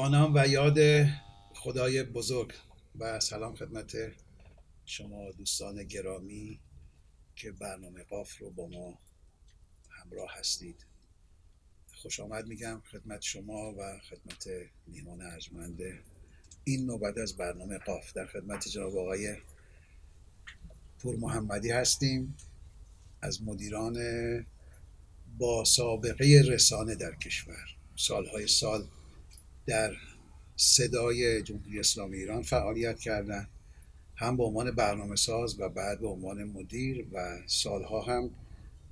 با نام و یاد خدای بزرگ و سلام خدمت شما دوستان گرامی که برنامه قاف رو با ما همراه هستید. خوش آمد میگم خدمت شما و خدمت میهمان ارجمند این نوبت از برنامه قاف. در خدمت جناب آقای پور محمدی هستیم. از مدیران با سابقه رسانه در کشور. سالهای سال در صدای جمهوری اسلامی ایران فعالیت کردن هم به عنوان برنامه ساز و بعد به عنوان مدیر و سالها هم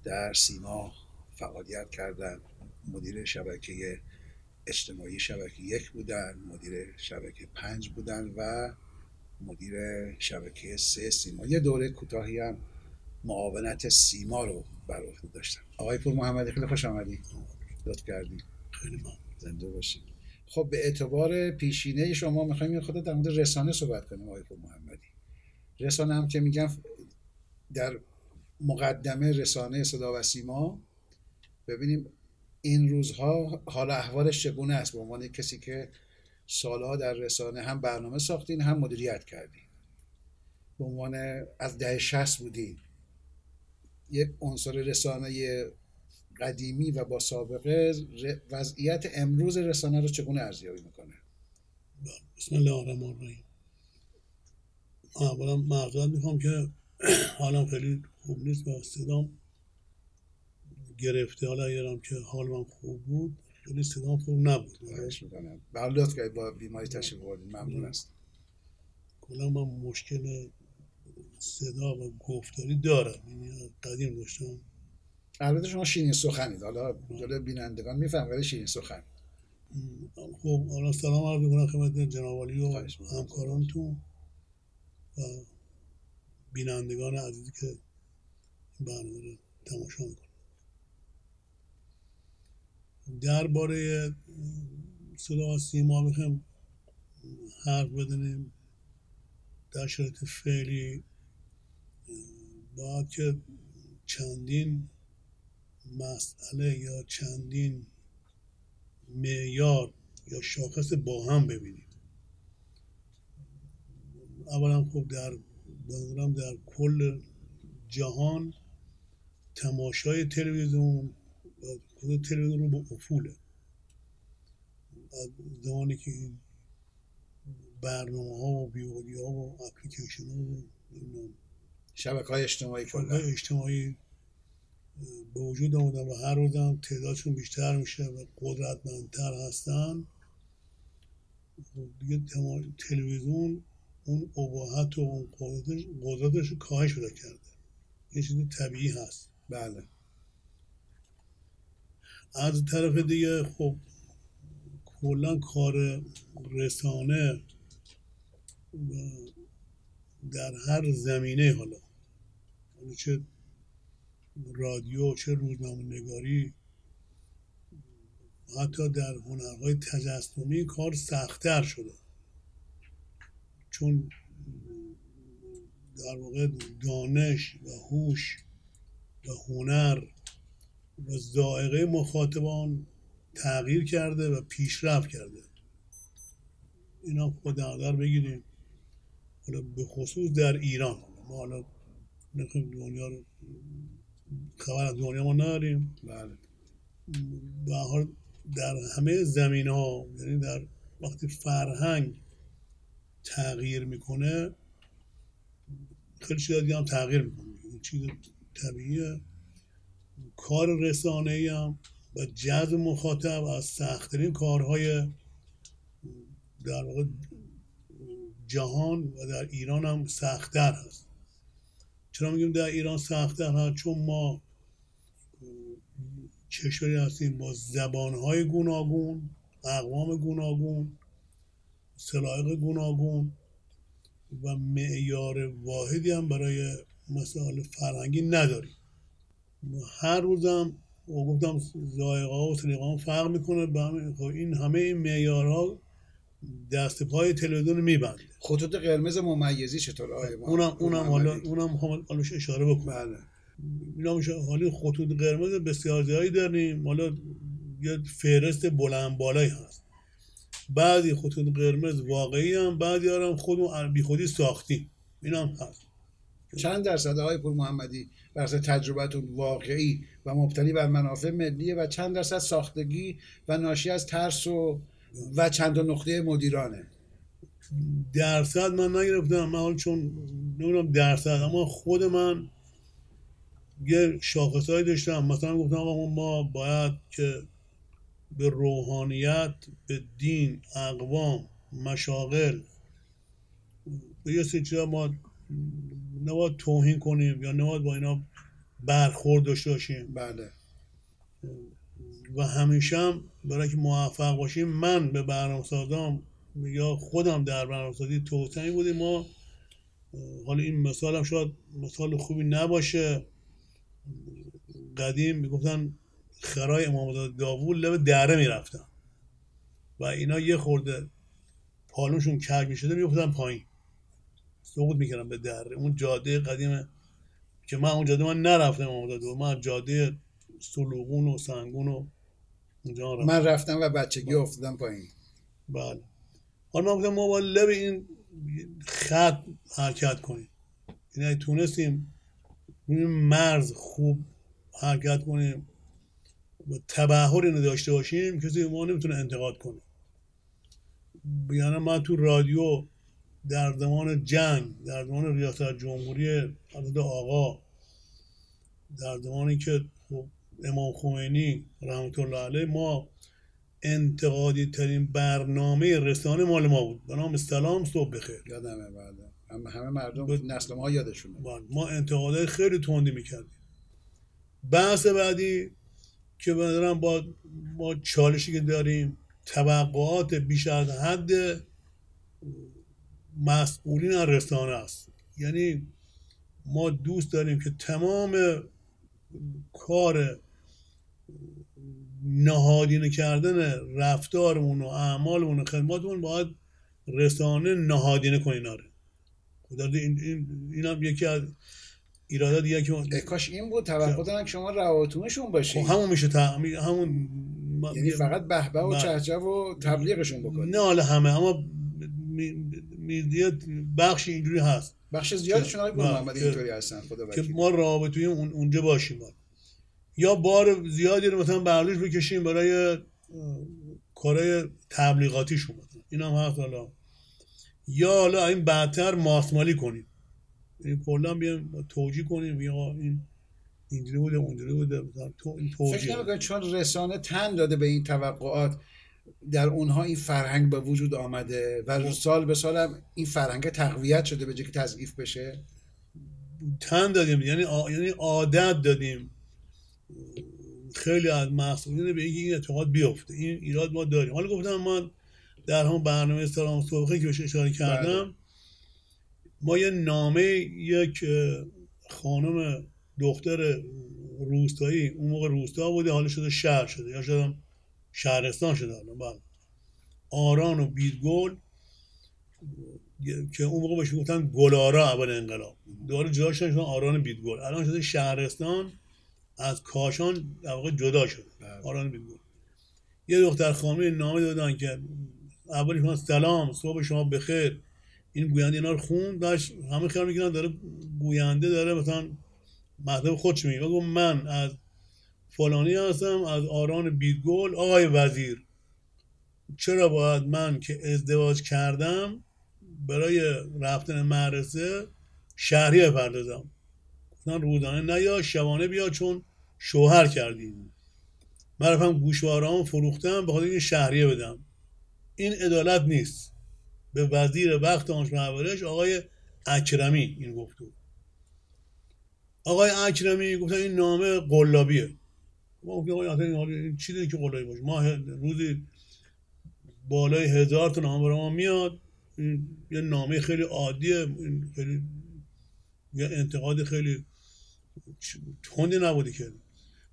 در سیما فعالیت کردن. مدیر شبکه اجتماعی شبکه یک بودن مدیر شبکه پنج بودن و مدیر شبکه سه سیما. یه دوره کوتاهی هم معاونت سیما رو بر عهده داشتم آقای پور محمدی خیلی خوش آمدید لطف کردید خیلی ممنون. زنده باشید خب به اعتبار پیشینه شما می‌خوایم یه خود در مورد رسانه صحبت کنیم آقای محمدی. رسانه هم که میگم در مقدمه رسانه صدا و سیما ببینیم این روزها حال احوالش چگونه است؟ به عنوان کسی که سالها در رسانه هم برنامه ساختین هم مدیریت کردین. به عنوان از ده شست بودین. یک عنصر رسانه قدیمی و با سابقه وضعیت امروز رسانه رو چگونه ارزیابی می‌کنه؟ بسم الله الرحمن الرحیم. اولا معذرت می‌خوام که حالم خیلی خوب نیست و صدام گرفته. حالا اگرم که حال من خوب بود خیلی صدام خوب نبود. خواهش می‌کنم. لطف که با بیماری تشریف بردین ممنون است کلا من مشکل صدا و گفتاری دارم. یعنی قدیم داشتم. البته شما شیرین سخنید. حالا جلو بینندگان میفهم ولی شیرین سخن. خب حالا سلام عرض می‌کنم خدمت جناب علی و همکارانتون و بینندگان عزیزی که این برنامه رو تماشا می‌کنن. درباره صدا و سیما می‌خوایم حرف بزنیم. در شرایط فعلی باید که چندین مسئله یا چندین معیار یا شاخص با هم ببینیم. اولا خب در بنظرم در کل جهان تماشای تلویزیون خود تلویزیون رو با افوله. از زمانی که این برنامه ها و بیودی ها و اپلیکیشن ها و شبکه های اجتماعی شبکه اجتماعی به وجود آمدن و هر روزم تعدادشون بیشتر میشه و قدرتمندتر هستن. دیگه تلویزیون اون اباحت و اون قدرتش, قدرتش کاهش پیدا کرده. یه چیز طبیعی هست. بله. از طرف دیگه خب کلا کار رسانه در هر زمینه حالا چه رادیو چه روزنامه نگاری حتی در هنرهای تجسمی کار سختتر شده. چون در واقع دانش و هوش و هنر و زائقه مخاطبان تغییر کرده و پیشرفت کرده. اینا خود در بگیریم حالا به خصوص در ایران. ما حالا دنیا رو خبر از دنیا ما نداریم. بله. و در همه زمین ها یعنی در وقتی فرهنگ تغییر می‌کنه خیلی چیزا دیگه هم تغییر می‌کنه. این چیز طبیعیه. کار رسانه ای هم و جذب مخاطب از سختترین کارهای در واقع جهان و در ایران هم سختتر هست. چرا میگیم در ایران سختتر هست چون ما کشوری هستیم با زبانهای گوناگون اقوام گوناگون سلایق گوناگون و معیار واحدی هم برای مسائل فرهنگی نداریم. هر روزم و گفتم زایقه و سلیقه فرق می‌کنه به خب این همه این معیارها دست پای تلویزیون میبنده. خطوط قرمز ممیزی چطور؟ آقای اونم اونم حالا اونم حالش اشاره بکنم بله. اینا حالا خطوط قرمز بسیار زیادی داریم. حالا یه فهرست بلند بالایی هست. بعضی خطوط قرمز واقعی هم بعضی هم خودمون بی خودی ساختیم. این هم هست. چند درصد آقای پور محمدی بر تجربتون واقعی و مبتنی بر منافع ملیه و چند درصد ساختگی و ناشی از ترس و و چند تا نقطه مدیرانه. درصد من نگرفتم. من حالا چون نمی‌دونم درصد اما خود من یه شاخصهایی داشتم. مثلا گفتم آقا ما باید که به روحانیت به دین اقوام مشاغل به یه سری چیزا ما نباید توهین کنیم یا نباید با اینا برخورد داشته باشیم. بله. و همیشه هم برای که موفق باشیم من به برنامه سازام یا خودم در برنامه سازی توسعه بودیم. ما حالا این مثال هم شاید مثال خوبی نباشه. قدیم می‌گفتن خرای امام داوود لب دره می‌رفتن و اینا یه خورده پالونشون کرگ می‌شده میفتن پایین. سقوط می‌کردن به دره. اون جاده قدیم که من اون جاده من نرفتم امام داوود. من جاده سلوغون و سنگون و من رفتم و بچگی افتادم پایین. بله. حالا گفتم ما با لب این خط حرکت کنیم. یعنی اگه تونستیم روی مرز خوب حرکت کنیم. و تبهر اینو داشته باشیم کسی ما نمی‌تونه انتقاد کنه. یعنی من تو رادیو در زمان جنگ در زمان ریاست جمهوری حضرت آقا در زمانی که امام خمینی رحمت الله علیه ما انتقادی ترین برنامه رسانه مال ما بود. به نام سلام صبح بخیر. یادمه بعد همه همه مردم ب- نسل ما یادشونه. بله. ما انتقادهای خیلی تندی می‌کردیم. بحث بعدی که به نظرم با ما چالشی که داریم توقعات بیش از حد مسئولین از رسانه است. یعنی ما دوست داریم که تمام کار نهادینه کردن رفتارمون و اعمالمون و خدماتمون باید رسانه نهادینه کنه اینا رو. خدا این, این, این هم یکی از ایرادات دیگه که کاش این بود توقع دارن که شما رواتونشون باشید. خب همون میشه تا- همون ما- یعنی فقط بهبه و بله. چهچه و تبلیغشون بکنید. نه حالا همه اما میدیه بخشی اینجوری هست. بخش زیادشون بله. محمدی اینطوری هستن خدا که ما رابطه اون اونجا باشیم. یا بار زیادی رو مثلا برداشت بکشیم برای کارهای تبلیغاتیشون مثلا این هم هست حالا. یا حالا این بعدتر ماسمالی کنیم. این کلا بیایم توجیه کنیم آقا این اینجوری بوده اونجوری بوده. مثلا تو این فکر توجیه چون رسانه تن داده به این توقعات در اونها این فرهنگ به وجود آمده و سال به سال هم این فرهنگ تقویت شده به جای که تضعیف بشه؟ تن دادیم. یعنی آ... یعنی عادت دادیم. خیلی از مسئولین به این اتفاقات بیفته. این ایراد ما داریم. حالا گفتم ما در همون برنامه سلام صبحی که بهش اشاره کردم ما یه نامه یک خانم دختر روستایی اون موقع روستا بوده حالا شده شهر شده یا شده شهرستان شده حالا بله. آران و بیدگل که اون موقع بهش گفتن گلارا اول انقلاب. دوباره جدا شدن آران بیدگل الان شده شهرستان. از کاشان در واقع جدا شده. بله. آران بیدگل یه دختر خانمی نامه دادن که اولی شما سلام صبح شما بخیر. این گوینده اینا رو خوند داشت همه خیال می‌کنن داره گوینده داره مثلا مطلب خودش میگه. بگو من از فلانی هستم از آران بیدگل. آقای وزیر چرا باید من که ازدواج کردم برای رفتن مدرسه شهری بپردازم؟ گفتن روزانه نه یا شبانه بیا چون شوهر کردیم. من رفتم گوشوارهام فروختم به خاطر شهریه بدم. این عدالت نیست. به وزیر وقت آنش پرورش آقای اکرمی این گفت بود. آقای اکرمی گفتن این نامه قلابیه. ما این حالا این چی دیدی که قلابی باشه؟ ما روزی بالای هزار تا نامه ما میاد. یه نامه خیلی عادیه خیلی یه انتقاد خیلی تندی نبوده که.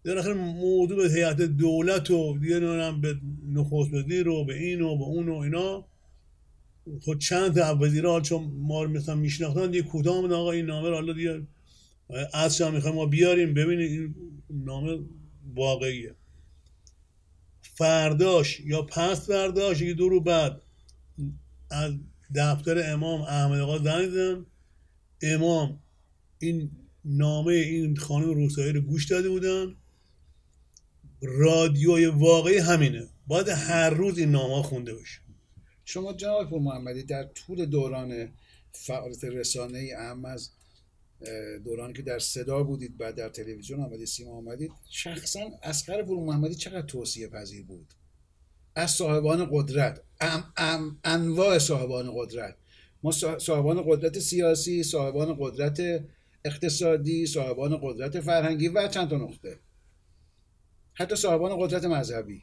در آخر موضوع به هیئت دولت و دیگه نمی‌دونم به نخست وزیر و به این و به اون و اینا. خود چند تا وزیرها چون ما رو مثلا میشناختن دیگه آمدن آقا؟ این نامه رو حالا دیگه اصلا می‌خوایم ما بیاریم ببینید این نامه واقعیه. فرداش یا پس فرداش یکی دو رو بعد از دفتر امام احمد آقا زنگ امام این نامه این خانم روسایی رو گوش داده بودن. رادیوی واقعی همینه. باید هر روز این نامه خونده بشه شما جناب پور محمدی در طول دوران فعالیت رسانه ای اهم از دورانی که در صدا بودید بعد در تلویزیون آمدید سیما آمدید شخصا اسقر پور محمدی چقدر توصیه پذیر بود؟ از صاحبان قدرت. ام ام انواع صاحبان قدرت. ما صاحبان قدرت سیاسی صاحبان قدرت اقتصادی صاحبان قدرت فرهنگی و چند تا نقطه. حتی صاحبان قدرت مذهبی.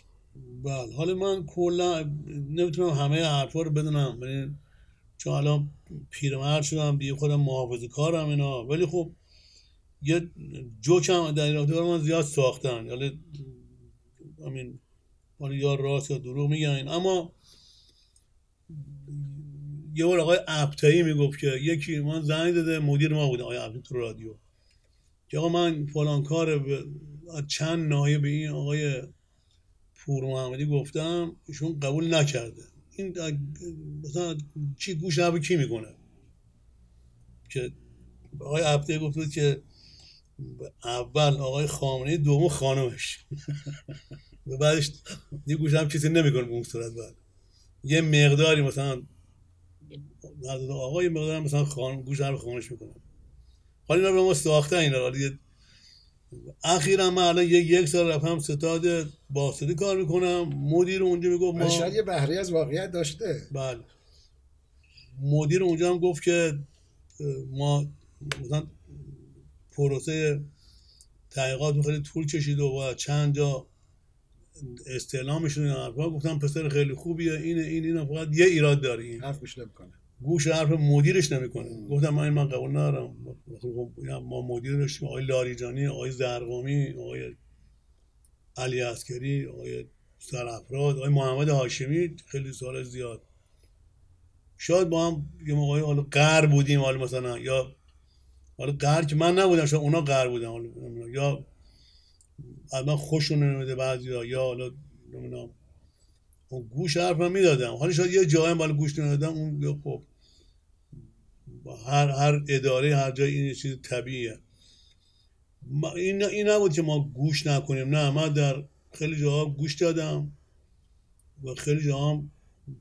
بله حالا من کلا نمی‌تونم همه حرفا رو بدونم یعنی چون الان پیرمرد شدم دیگه خودم محافظه کارم اینا. ولی خب یه جوکم در این رابطه من زیاد ساختن. یعنی همین حالا یا راست یا دروغ میگن. اما یه بار آقای ابتایی می‌گفت که یکی من زنگ داده مدیر ما بودم آقای ابتایی تو رادیو. که آقا من فلان کار چند ناحیه به این آقای پور محمدی گفتم ایشون قبول نکرده. این مثلا چی گوش نبی کی می‌کنه؟ که آقای عبده گفت که اول آقای خامنه دوم خانمش. و بعدش یه گوش هم چیزی نمی‌کنه به اون صورت بعد. یه مقداری مثلا آقای مقدار مثلا خانم گوش هم خانش می‌کنه. حالا اینا به ما ساخته اینا اخیرا من الان یک یک سال رفتم ستاد باسدی کار می‌کنم. مدیر اونجا می‌گفت ما شاید یه بهره از واقعیت داشته. بله. مدیر اونجا هم گفت که ما مثلا پروسه تحقیقات خیلی طول کشید و باید چند جا استعلامشون این حرفا گفتم پسر خیلی خوبیه اینه این اینا فقط یه ایراد داری حرف گوش نمی‌کنه. گوش حرف مدیرش نمی‌کنه. گفتم من این من قبول ندارم ما مدیر داشتیم. آقای لاریجانی آقای زرقامی آقای علی عسکری آقای سرافراد آقای محمد هاشمی خیلی سال زیاد. شاید با هم یه موقعی حالا قر بودیم حالا مثلا یا حالا قر که من نبودم شاید اونا قر بودن حالا یا من خوشون نمیده بعضی یا حالا نمی‌دونم. گوش حرف من می‌دادم. حالا شاید یه جایی بالا گوش نمی‌دادم اون خب هر هر اداره هر جای این چیز طبیعیه. این این نبود که ما گوش نکنیم. نه من در خیلی جاها گوش دادم و خیلی جاها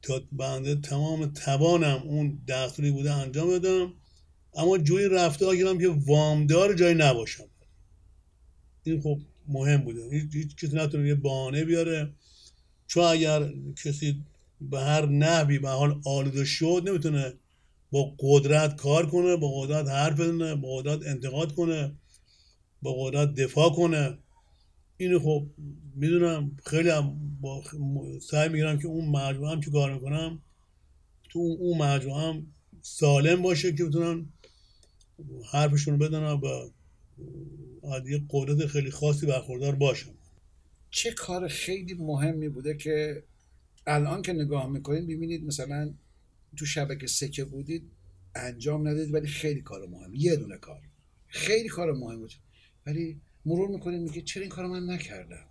تا بنده تمام توانم اون دستوری بوده انجام دادم اما جوی رفته گیرم که وامدار جایی نباشم. این خب مهم بوده. هیچ کسی نتونه یه بانه بیاره. چون اگر کسی به هر نحوی به حال آلوده شد نمی‌تونه با قدرت کار کنه با قدرت حرف بزنه با قدرت انتقاد کنه با قدرت دفاع کنه. اینو خب می‌دونم خیلی هم با سعی می‌گیرم که اون مجموعه هم که کار می‌کنم؟ تو اون مجموعه هم سالم باشه که بتونن حرفشون بدن و یه قدرت خیلی خاصی برخوردار باشن چه کار خیلی مهمی بوده که الان که نگاه می‌کنید ببینید مثلا تو شبکه سکه بودید انجام ندید ولی خیلی کار مهم یه دونه کار. خیلی کار مهم بود. ولی مرور می‌کنید میگه چرا این کار من نکردم؟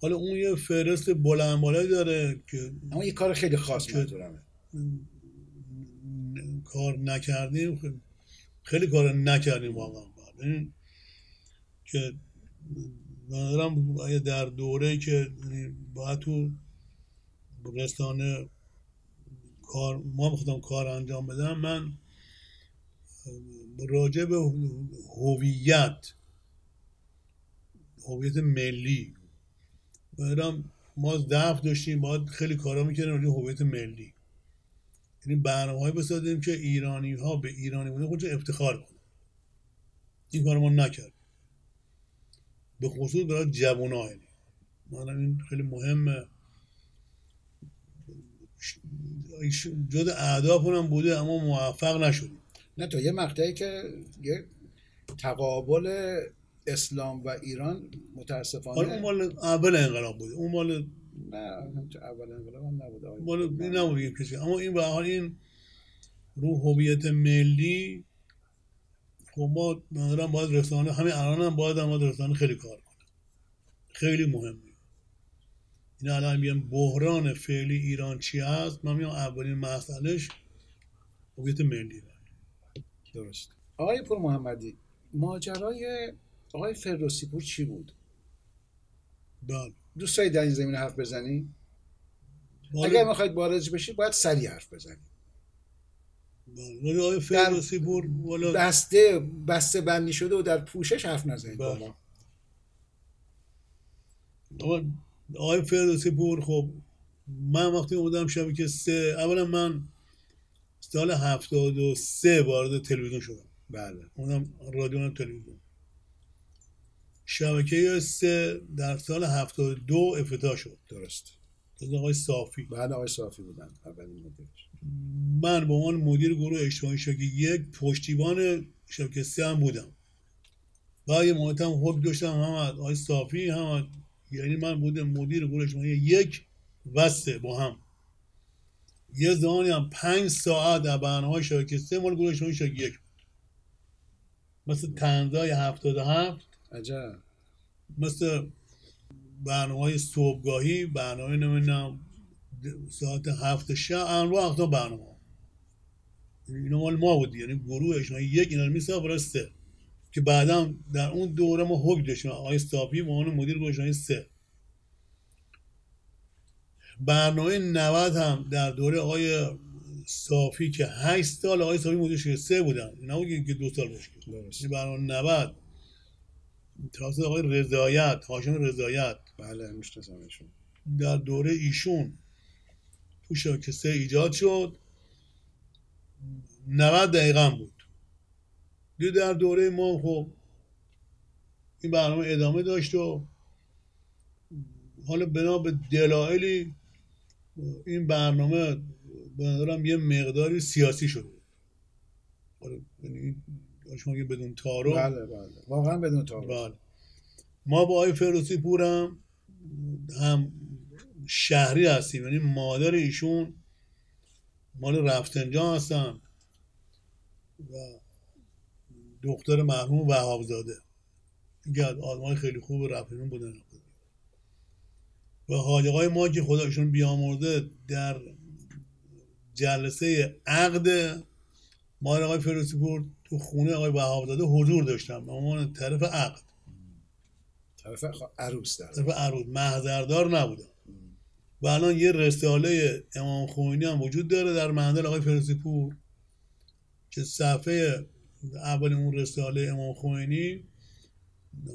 حالا اون یه فرست بلند بالایی داره که اما یه کار خیلی خاص منظورمه. کار نکردیم خیلی کار نکردیم واقعا. که ندارم در دوره که یعنی باید تو رسانه کار ما می‌خواستم کار انجام بدم من راجع به هویت هویت ملی برام ما ضعف داشتیم باید خیلی کارا می‌کردیم راجع هویت ملی. یعنی برنامه بسازیم که ایرانی ها به ایرانی بودن خودش افتخار کنن. این کار ما نکرد به خصوص برای جوان ها من این خیلی مهمه. جد اهداف هم بوده اما موفق نشدیم. نه تو یه مقطعی که یه تقابل اسلام و ایران متاسفانه اون مال اول انقلاب بوده. اون مال نه اول انقلاب هم نبوده. مال این نبوده کسی اما این به حال این رو هویت ملی خب ما ندارم باید رسانه همین الان هم باید هم باید رسانه خیلی کار کنه. خیلی مهمه. این الان میگم بحران فعلی ایران چی هست؟ من میگم اولین مسئلهش هویت ملی. درست. آقای پور محمدی ماجرای آقای فردوسی پور چی بود؟ بله. دوست دارید در این زمینه حرف بزنی؟ حالا- اگر می‌خواید وارد بشید باید سریع حرف بزنید بله. آقای فردوسی پور بسته بسته بندی شده و در پوشش حرف نزنید. بله. آقای فردوسی پور خب من وقتی اومدم شبکه سه اولا من سال هفتاد و سه وارد تلویزیون شدم. بله اومدم رادیو هم تلویزیون. شبکه سه در سال هفتاد و دو افتتاح شد. درست. از آقای صافی. بعد آقای صافی بودن اولین مدیرش. من به عنوان مدیر گروه اجتماعی شبکه یک پشتیبان شبکه سه هم بودم. بعد یه مدت هم حکم داشتم هم از آقای صافی هم از- یعنی من بودم مدیر گروه اجتماعی یک و سه با هم. یه زمانی هم پنج ساعت در برنامه های شبکه سه مال گروه اجتماعی شبکه یک. بود. مثل تنزای هفتاد و هفت. عجب. مثل برنامه های صبحگاهی برنامه نمی‌دونم ساعت هفت شب انواع اقسام برنامه اینا مال ما بود یعنی گروه اجتماعی یک اینا رو می‌سازه برای سه. که بعدا در اون دوره ما حکم داشتیم. آقای صافی به عنوان مدیر اجتماعی سه. برنامه 90 هم در دوره آقای صافی که 8 سال آقای صافی مدیر شده سه بودن. نه که دو سال باشه. این برنامه 90 توسط آقای رضایت هاشم رضایت. بله میشناسمشون در دوره ایشون تو سه ایجاد شد. 90 دقیقا بود. در دوره ما خب این برنامه ادامه داشت و حالا بنا به دلایلی این برنامه به نظرم یه مقداری سیاسی شده حالا یعنی این- شما که بدون تعارف بله بله. واقعا بدون تعارف بله. ما با آقای فردوسی پورم هم شهری هستیم. یعنی مادر ایشون مال رفتنجان هستن و دختر مرحوم وهابزاده. که از آدمای خیلی خوب رفتنجان بودن و حاجقای ما که خدا ایشون بیامرده در جلسه عقد مال آقای فردوسی پور تو خونه آقای وهابزاده حضور داشتم به عنوان طرف عقد. طرف عروس در طرف عروض محضردار نبودم و الان یه رساله امام خمینی هم وجود داره در منزل آقای فردوسی پور که صفحه اول اون رساله امام خمینی.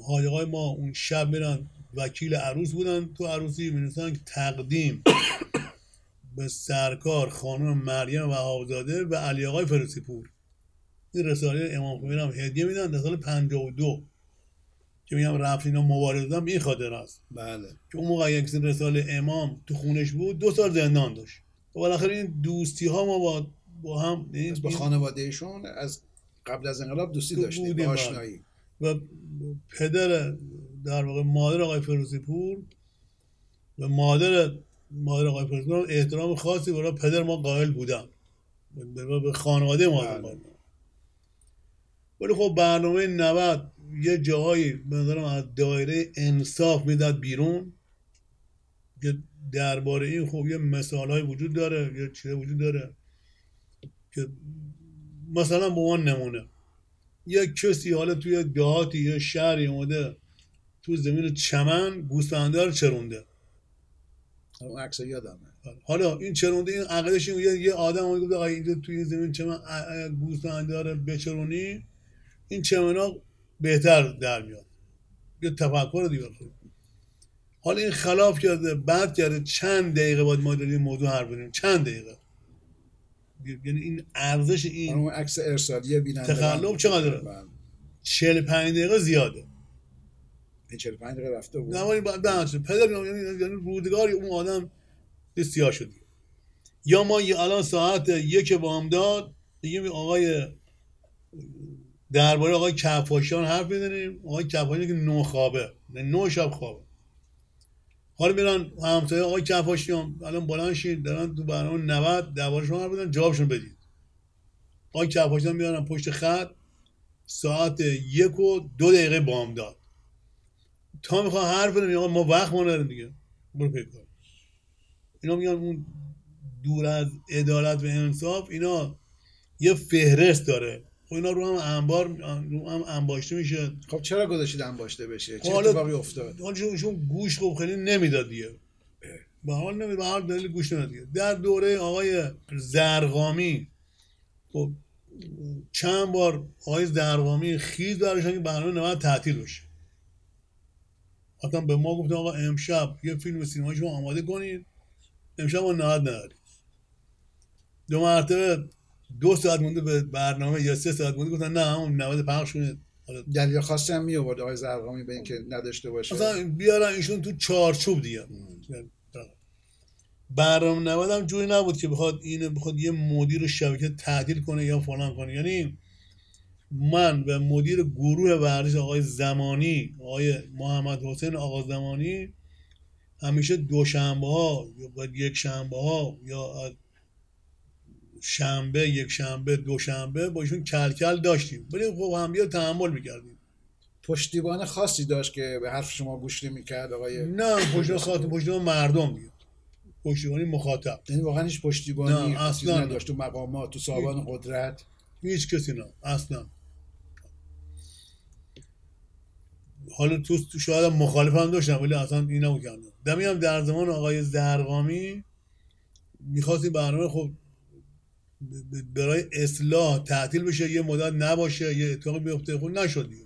حاجقای ما اون شب میرن وکیل عروس بودن تو عروسی می‌رسن که تقدیم به سرکار خانم مریم و آزاده و علی آقای فردوسی پور. این رساله امام خمینی هم هدیه میدن در سال 52 که میگم رفت اینا مبارزه این خاطر است. بله. که اون موقع یک رساله امام تو خونش بود دو سال زندان داشت. و بالاخره این دوستی ها ما با, با هم با این- خانوادهشون از قبل از انقلاب دوستی داشتیم با. آشنایی و پدر در واقع مادر آقای فروزی پور و مادر مادر آقای فروزی پور احترام خاصی برای پدر ما قائل بودن به- خانواده ما بله. ولی خب برنامه 90 یه جاهایی به نظرم از دایره انصاف می‌داد بیرون که درباره این خب یه مثال های وجود داره یه چیزی وجود داره که مثلا به عنوان نمونه. یک کسی حالا توی دهاتی یا شهری اومده تو زمین چمن گوسفنده رو چرونده. اون عکس یادمه. حالا این چرونده این عقلش این یه, یه آدم اومده گفته آقا اینجا توی این زمین چمن گوسفنده رو بچرونی این چمنا بهتر در میاد. یه تفکر دیگه حالا این خلاف کرده بعد کرده چند دقیقه باید ما در این موضوع حرف بزنیم. چند دقیقه؟ یعنی این ارزش این اون عکس ارسالی بیننده تخلف چقدره؟ بله. 45 دقیقه زیاده. این 45 دقیقه رفته بود. نه ولی بعد پدر یعنی یعنی رودگاری اون آدم سیاه شدی. یا ما الان ساعت یک بامداد دیگه آقای درباره آقای کفاشیان حرف می‌زنیم. آقای کفاشیان که نو خوابه یعنی نو شب خوابه. حالا میرن همسایه آقای کفاشیان الان بلند شید دارن تو برنامه 90 دربارشون حرف بدن جوابشون بدید آقای کفاشیان میارن پشت خط ساعت یک و دو دقیقه بامداد تا می‌خواد حرف بزنه میگه ما وقت ما نداریم دیگه. برو پی کار. اینا میگن اون دور از عدالت و انصاف اینا یه فهرست داره. خب اینا رو هم انبار رو هم انباشته میشه. خب چرا گذاشتید انباشته بشه؟ چه حالا- اتفاقی افتاد؟ حالا چون- گوش خب خیلی نمی‌داد دیگه. به حال نمی‌داد به هر دلیل گوش نمی‌داد دیگه. در دوره آقای زرقامی خب چند بار آقای زرقامی خیز برشان که برنامه نباید تعطیل بشه. حتی به ما گفتن آقا امشب یه فیلم سینمایی شما آماده کنید. امشب ما نهاد نداریم. دو مرتبه دو ساعت مونده به برنامه یا سه ساعت مونده گفتن نه همون نود پخش کنید حالا دلیل خاصی هم می آورد آقای زرقامی به اینکه نداشته باشه. مثلا بیارن ایشون تو چارچوب دیگه. برنامه نود هم جوری نبود که بخواد اینه بخواد یه مدیر شبکه تعدیل کنه یا فلان کنه. یعنی من و مدیر گروه ورزش آقای زمانی آقای محمد حسین آقا زمانی همیشه دوشنبه ها یا یک شنبه ها یا شنبه یک شنبه دوشنبه با ایشون کلکل داشتیم. ولی خب هم بیا تحمل می‌کردیم. پشتیبان خاصی داشت که به حرف شما گوش می‌کرد آقای نه پشتیبان خاطر پشتیبان مردم دیگه پشتیبانی مخاطب. یعنی واقعا هیچ پشتیبانی نه، اصلاً نداشت تو مقامات تو سابان قدرت؟ هیچ کسی نه اصلا. حالا تو تو شاید مخالف هم داشتم ولی اصلا این نبود اندازه. دمی هم در زمان آقای زرقامی می‌خواست این برنامه خب برای اصلاح تعطیل بشه یه مدت نباشه یه اتفاقی بیفته خب نشد دیگه.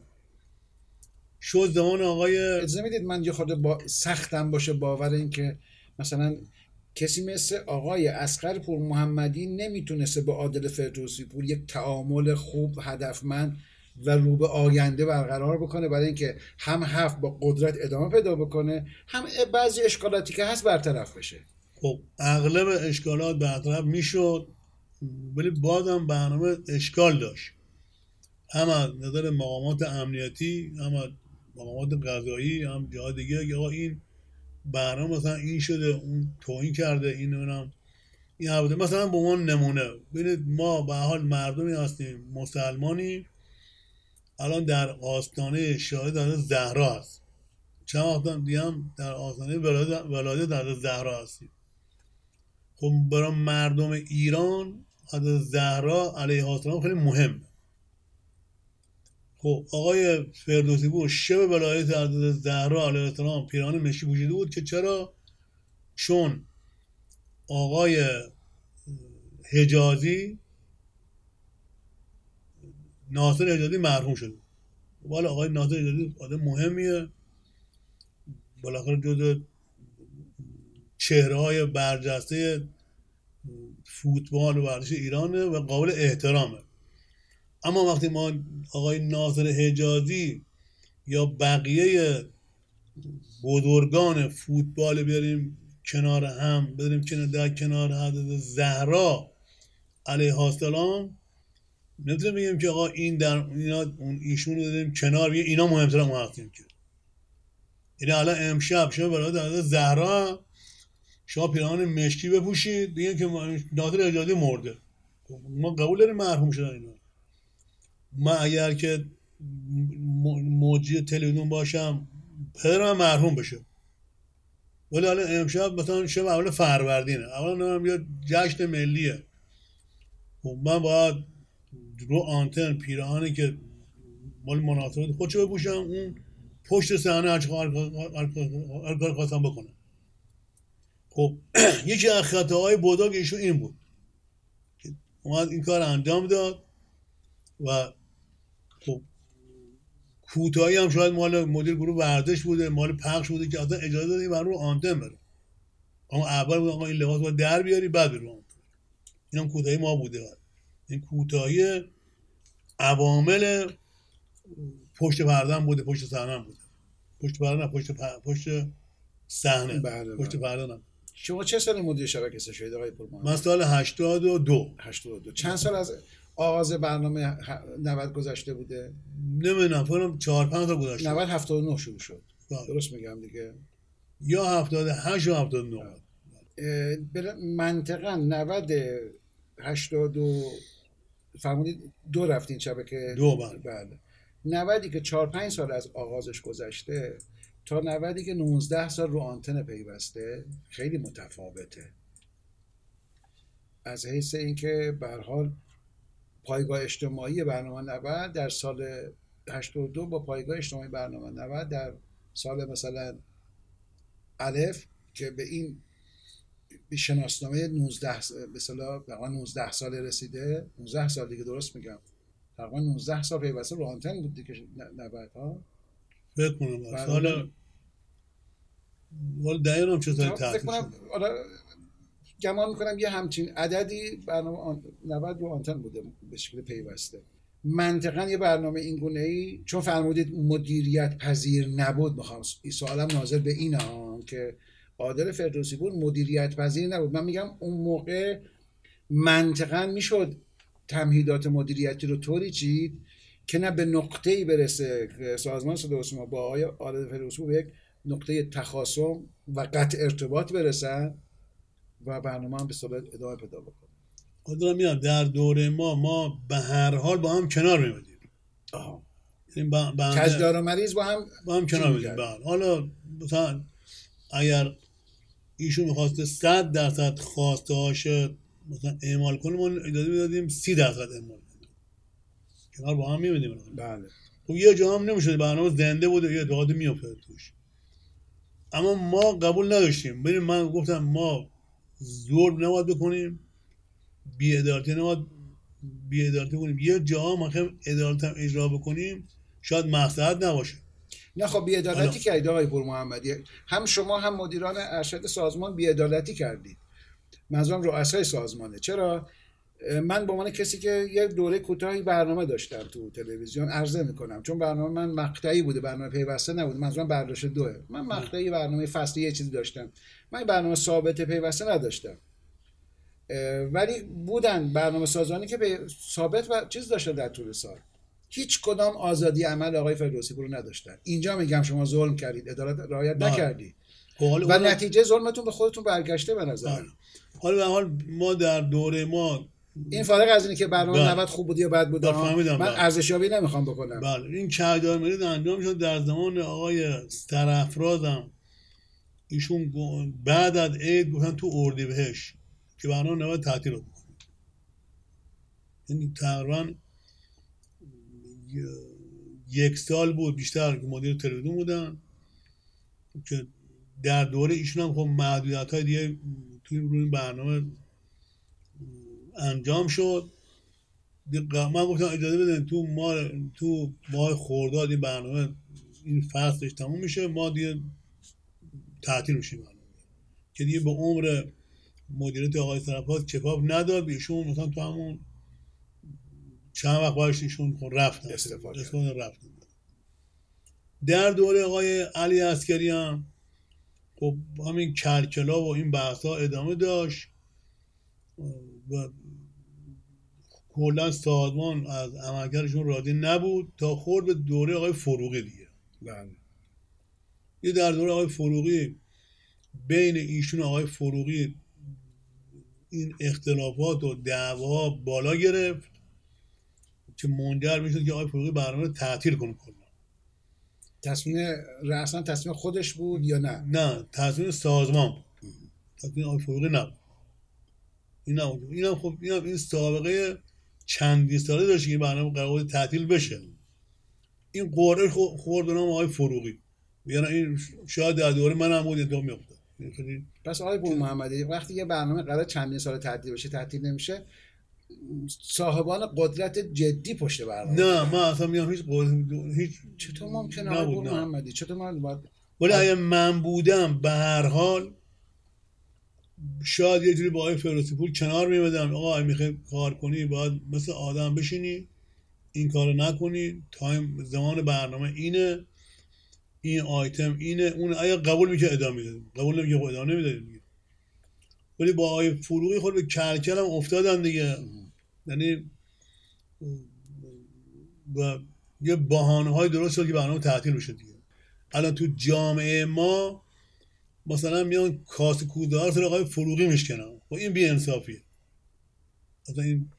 شد زمان آقای اجازه می‌دید من یه خورده با سختم باشه باور این که مثلا کسی مثل آقای اسقر پور محمدی نمی‌تونسته با عادل فردوسی پور یک تعامل خوب هدفمند و رو به آینده برقرار بکنه برای اینکه هم حرف با قدرت ادامه پیدا بکنه هم بعضی اشکالاتی که هست برطرف بشه. خب اغلب اشکالات برطرف می‌شد. ولی بازم برنامه اشکال داشت. هم از نظر مقامات امنیتی هم از مقامات قضایی هم جاهای دیگه آقا این برنامه مثلا این شده اون توهین کرده این نمی‌دونم. این نبوده مثلا به عنوان نمونه. ببینید ما به حال مردمی هستیم مسلمانی. الان در آستانه شاهد حضرت زهرا هست. چند وقت دیگه هم در آستانه ولادت حضرت زهرا هستیم. خب برای مردم ایران حضرت زهرا علیه السلام خیلی مهمه خب آقای فردوسی بود شب ولایت حضرت زهرا علیه السلام پیران مشکی پوشیده بود که چرا؟ چون آقای حجازی ناصر حجازی مرحوم شده ولی آقای ناصر حجازی آدم مهمیه. بالاخره جز چهره های برجسته فوتبال و ورزش ایرانه و قابل احترامه. اما وقتی ما آقای ناصر حجازی یا بقیه بزرگان فوتبال بیاریم کنار هم بریم کنار در کنار حضرت زهرا علیه السلام نمی‌تونیم بگیم که آقا این در اینا اون ایشون رو داریم کنار بگیم اینا مهمتر ما هستیم که. یعنی الان امشب شما برای حضرت زهرا شما پیراهن مشکی بپوشید بگیم که ناصر حجازی مرده. ما قبول داریم مرحوم شدن اینا. من اگر که موجی تلویزیون باشم پدرم مرحوم بشه. ولی حالا امشب مثلا شب اول فروردینه. اولا نمیم یا جشن ملیه. خب من باید رو آنتن پیراهنی که مال مناسبت خودشو بپوشم اون پشت صحنه هر کار خواستم بکنم خب یکی از خطاهای بزرگ ایشون این بود که اومد این کار انجام داد و خب کوتاهی هم شاید مال مدیر گروه ورزش بوده مال پخش بوده که اصلا اجازه دادیم بر رو آنتن بره. اما اول بود آقا این لباس باید در بیاری بعد بری آنتن. این هم کوتاهی ما بوده. این کوتاهی عوامل پشت پرده بوده پشت صحنه بوده. پشت پرده نه پشت پر... پشت صحنه. بله پشت بله. پرده نه. شما چه سال مدیر شبکه سه شدید آقای پورمان من سال 82 82 چند سال از آغاز برنامه ه- 90 گذشته بوده؟ نمی‌دونم فکرم 4 5 تا گذشته. 90 79 شروع شد. بله. درست میگم دیگه؟ یا 78 یا 79 اه، بل- منطقا 90 82 فرمودید دو رفتین شبکه. دو بله. بله. 90 که 4 5 سال از آغازش گذشته تا نودی که 19 سال رو آنتن پیوسته خیلی متفاوته. از حیث اینکه به حال پایگاه اجتماعی برنامه 90 در سال 82 با پایگاه اجتماعی برنامه 90 در سال مثلا الف که به این شناسنامه 19 به اصطلاح 19 ساله رسیده 19 سال دیگه درست میگم. تقریبا 19 سال پیوسته رو آنتن بود دیگه 90 ها. فکر کنم. حالا ولی دقیقا چطوری فکر تحقیق آره گمان می‌کنم یه همچین عددی برنامه آن... 90 رو آنتن بوده به شکل پیوسته. منطقا یه برنامه این گونه ای چون فرمودید مدیریت پذیر نبود می‌خوام سوالم ناظر به این ها که عادل فردوسی بود مدیریت پذیر نبود. من میگم اون موقع منطقا می‌شد تمهیدات مدیریتی رو طوری چید که نه به نقطه ای برسه سازمان صدا و سیما با آقای عادل فردوسی به یک نقطه تخاصم و قطع ارتباط برسن و برنامه هم به صورت ادامه پیدا بکنه. خودم میگم در دوره ما ما به هر حال با هم کنار آها. یعنی با- بنده- کجدار و مریض با هم با هم کنار می‌کردی؟ بله. حالا مثلا اگر ایشون می‌خواسته صد درصد خواسته هاش مثلا اعمال کنه ما اجازه می‌دادیم سی درصد اعمال. کنار با هم میمدیم بله. خب یه جا هم نمی‌شد برنامه زنده بود و یه اتفاقات میافتاد توش. اما ما قبول نداشتیم. ببین من گفتم ما ظلم نباید بکنیم بی ادالتی نباید بی ادالتی کنیم. یه جا هم خیلی ادالت هم اجرا بکنیم شاید مصلحت نباشه. نه خب بیعدالتی. کردید آقای پور محمدی هم شما هم مدیران ارشد سازمان بیعدالتی کردید. منظورم رؤسای سازمانه. چرا؟ من به عنوان کسی که یک دوره کوتاهی برنامه داشتم تو تلویزیون عرضه می‌کنم. چون برنامه من مقطعی بوده برنامه پیوسته نبود منظورم برداشت دوه. من مقطعی برنامه فصلی یه چیزی داشتم. من برنامه ثابت پیوسته نداشتم. ولی بودن برنامه سازانی که به ثابت و چیز داشتن در طول سال. هیچ کدام آزادی عمل آقای فردوسی پور رو نداشتن. اینجا میگم شما ظلم کردید عدالت رعایت بله. نکردید و نتیجه ظلمتون به خودتون برگشته به نظر. بله. حالا حال ما در دوره ما این فارغ از اینه که برنامه بله. 90 خوب بود یا بد بود بله، فهمیدم، من بله. ارزشیابی نمی‌خوام بکنم بله این کهدار مریض انجام شد در زمان آقای سرافرازم ایشون بعد از عید گفتن تو اردیبهشت که برنامه نباید تعطیل رو بکنیم یعنی تقریبا یک سال بود بیشتر که مدیر تلویزیون بودن که در دوره ایشون هم خب محدودیت های دیگه توی روی این برنامه انجام شد. من گفتم اجازه بدین تو ما تو ماه خرداد این برنامه این فصلش تموم میشه ما دیگه تعطیل میشیم برنامه که دیگه به عمر مدیریت آقای سرپاس کفاف نداد ایشون مثلا تو همون چند وقت بعدش ایشون خب رفتن. استفاده رفتن. در دوره آقای علی عسکری هم خب همین کلکلا و این بحث ها ادامه داشت. و کلا سازمان از عملکردشون راضی نبود تا خورد به دوره آقای فروغی دیگه. بله. یه در دوره آقای فروغی بین ایشون و آقای فروغی این اختلافات و دعواها بالا گرفت که منجر می‌شد که آقای فروغی برنامه رو تعطیل کنه کلا. تصمیم رأسا تصمیم خودش بود یا نه؟ نه تصمیم سازمان بود. تصمیم آقای فروغی نبود. این نبود. این هم خب این, هم این سابقه چندی ساله داشت که این برنامه قرار بود تعطیل بشه. این قرعه خو- خورد نام آقای فروغی. یعنی این شاید در دوره من هم بود اتفاق میافتاد خیلی پس آقای پور محمدی وقتی یه برنامه قرار چندین سال تعطیل بشه تعطیل نمیشه صاحبان قدرت جدی پشت برنامه نه من اصلا میام هیچ قول هیچ چطور ممکنه آقای پور. محمدی؟ چطور من باید ولی اگه من بودم به هر حال شاید یه جوری با آقای فردوسی پور کنار میمدم آقا می‌خوای کار کنی باید مثل آدم بشینی این کار نکنی. تایم زمان برنامه اینه این آیتم اینه اون اگه قبول می‌کنه ادامه می‌دادیم قبول نمی‌کنه خب ادامه نمی‌دادیم ولی با آقای فروغی خود به کلکل هم افتادن دیگه. یعنی و یه بحانه های درست شد که برنامه تعطیل بشه دیگه. الان تو جامعه ما مثلا میان کاس کودار سر آقای فروغی میشکنن. خب این بی انصافیه مثلا این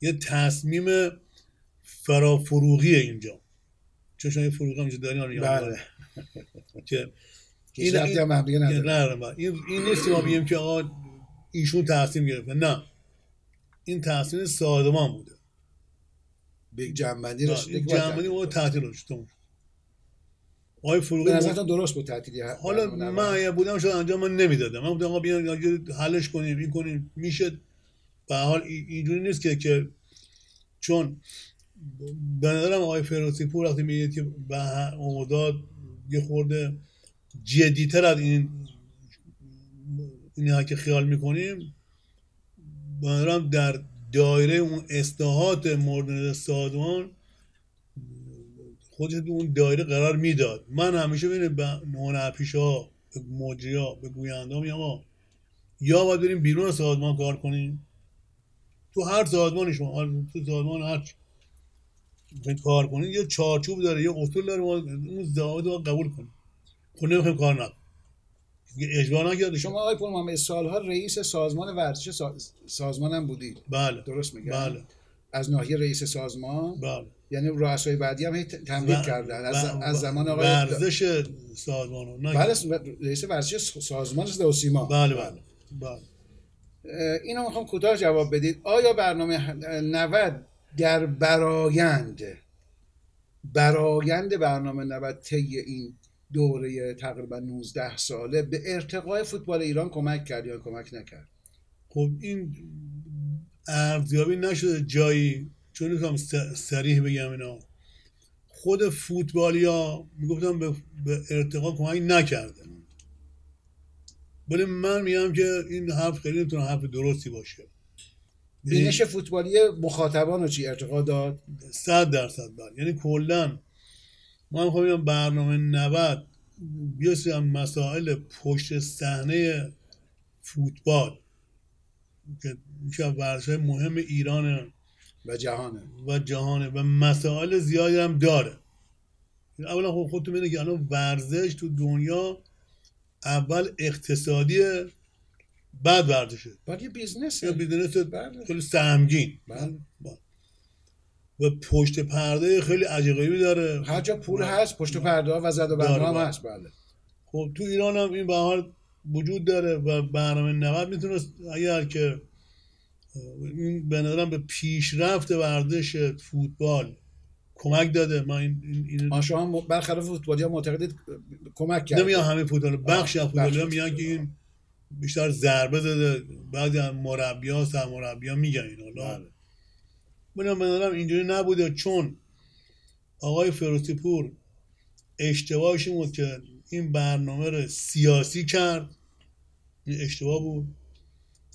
یه تصمیم فرافروغیه اینجا. چون شما یه فروغ هم اینجا دارین آره، یاد بله. دارین. که این- هم هم دیگه یه نداره نه نه، این این نیست که ما بگیم که آقا ایشون تصمیم گرفته. نه. این تصمیم سازمان بوده. به جنبندی جمعی ما تعطیل رو شد آقای فروغی نظرتون درست بود تعطیلی حالا من اگه بودم شاید انجام من نمی‌دادم. من بودم آقا بیان یا حلش کنیم این کنیم میشه. به حال ای- اینجوری نیست که که چون به نظرم آقای فیروزی پور وقتی میگه که به اومداد یه خورده جدیتر از این اینها که خیال می‌کنیم به نظرم در دایره اون اصلاحات مورد سازمان خودش تو اون دایره قرار می‌داد. من همیشه ببینید به هنرپیشه ها به مجری ها به گوینده میگم یا باید بریم بیرون از سازمان کار کنیم. تو هر سازمانی شما حالا تو سازمان هر کار کنید یه چارچوب داره یه اصول داره اون ضوابط رو قبول کنیم. خب نمی‌خوایم کار نکنیم. دیگه اجبار نکرده شما آقای پور محمد سالها رئیس سازمان ورزش ساز... سازمان هم بودید بله. درست میگم؟ بله. از ناحیه رئیس سازمان؟ بله. یعنی رؤسای بعدی هم تمدید کردن. از, و- از زمان آقای ورزش سازمان بله رئیس ورزش سازمان صدا و سیما. بله بله بله. اینو می‌خوام کوتاه جواب بدید. آیا برنامه 90 در برایند برایند برنامه 90 طی این دوره تقریبا 19 ساله به ارتقای فوتبال ایران کمک کرد یا کمک نکرد؟ خب این ارزیابی نشده جایی چون نمی‌تونم س- صریح بگم اینا خود فوتبالیا می‌گفتم به, به ارتقا کمک نکرده ولی من میگم که این حرف خیلی نمی‌تونه حرف درستی باشه. یعنی بینش فوتبالی مخاطبان رو چی ارتقا داد؟ صد درصد بله. یعنی کلا ما می‌خوام بگم برنامه 90 یه سری از مسائل پشت صحنه فوتبال که میشه ورزش مهم ایران و جهانه. و جهانه و مسائل زیادی هم داره. اولا خب خودتون می‌دونید که الان ورزش تو دنیا اول اقتصادیه بعد ورزشه. بعد یه business. یا business. خیلی سهمگین. بله. و پشت پرده خیلی عجیبی داره. هر جا پول هست پشت پرده ها و زد و داره، هم بله. هست بله. خب تو ایران هم این به حال وجود داره و برنامه 90 می‌تونست اگر که این به نظرم به پیشرفت ورزش فوتبال کمک داده. ما این, این, آن شما برخلاف فوتبالی ها معتقدید کمک کرد نمیگم همه فوتبال بخش از فوتبال. میگن که این بیشتر ضربه زده. بعضی از مربیان سرمربیان میگن این حالا. بله. من به نظرم اینجوری نبوده. چون آقای فیروزی پور اشتباهش این بود که این برنامه رو سیاسی کرد. این اشتباه بود.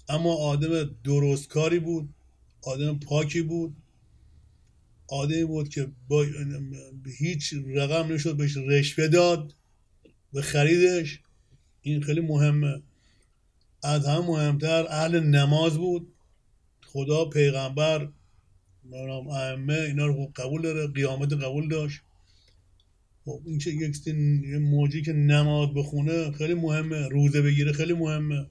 اما آدم درستکاری بود آدم پاکی بود آدمی بود که با هیچ رقم نشد بهش رشوه داد به خریدش. این خیلی مهمه. از همه مهمتر اهل نماز بود. خدا پیغمبر ائمه اینا رو قبول داره. قیامت قبول داشت. خب این چه یک موجی که نماز بخونه خیلی مهمه. روزه بگیره خیلی مهمه.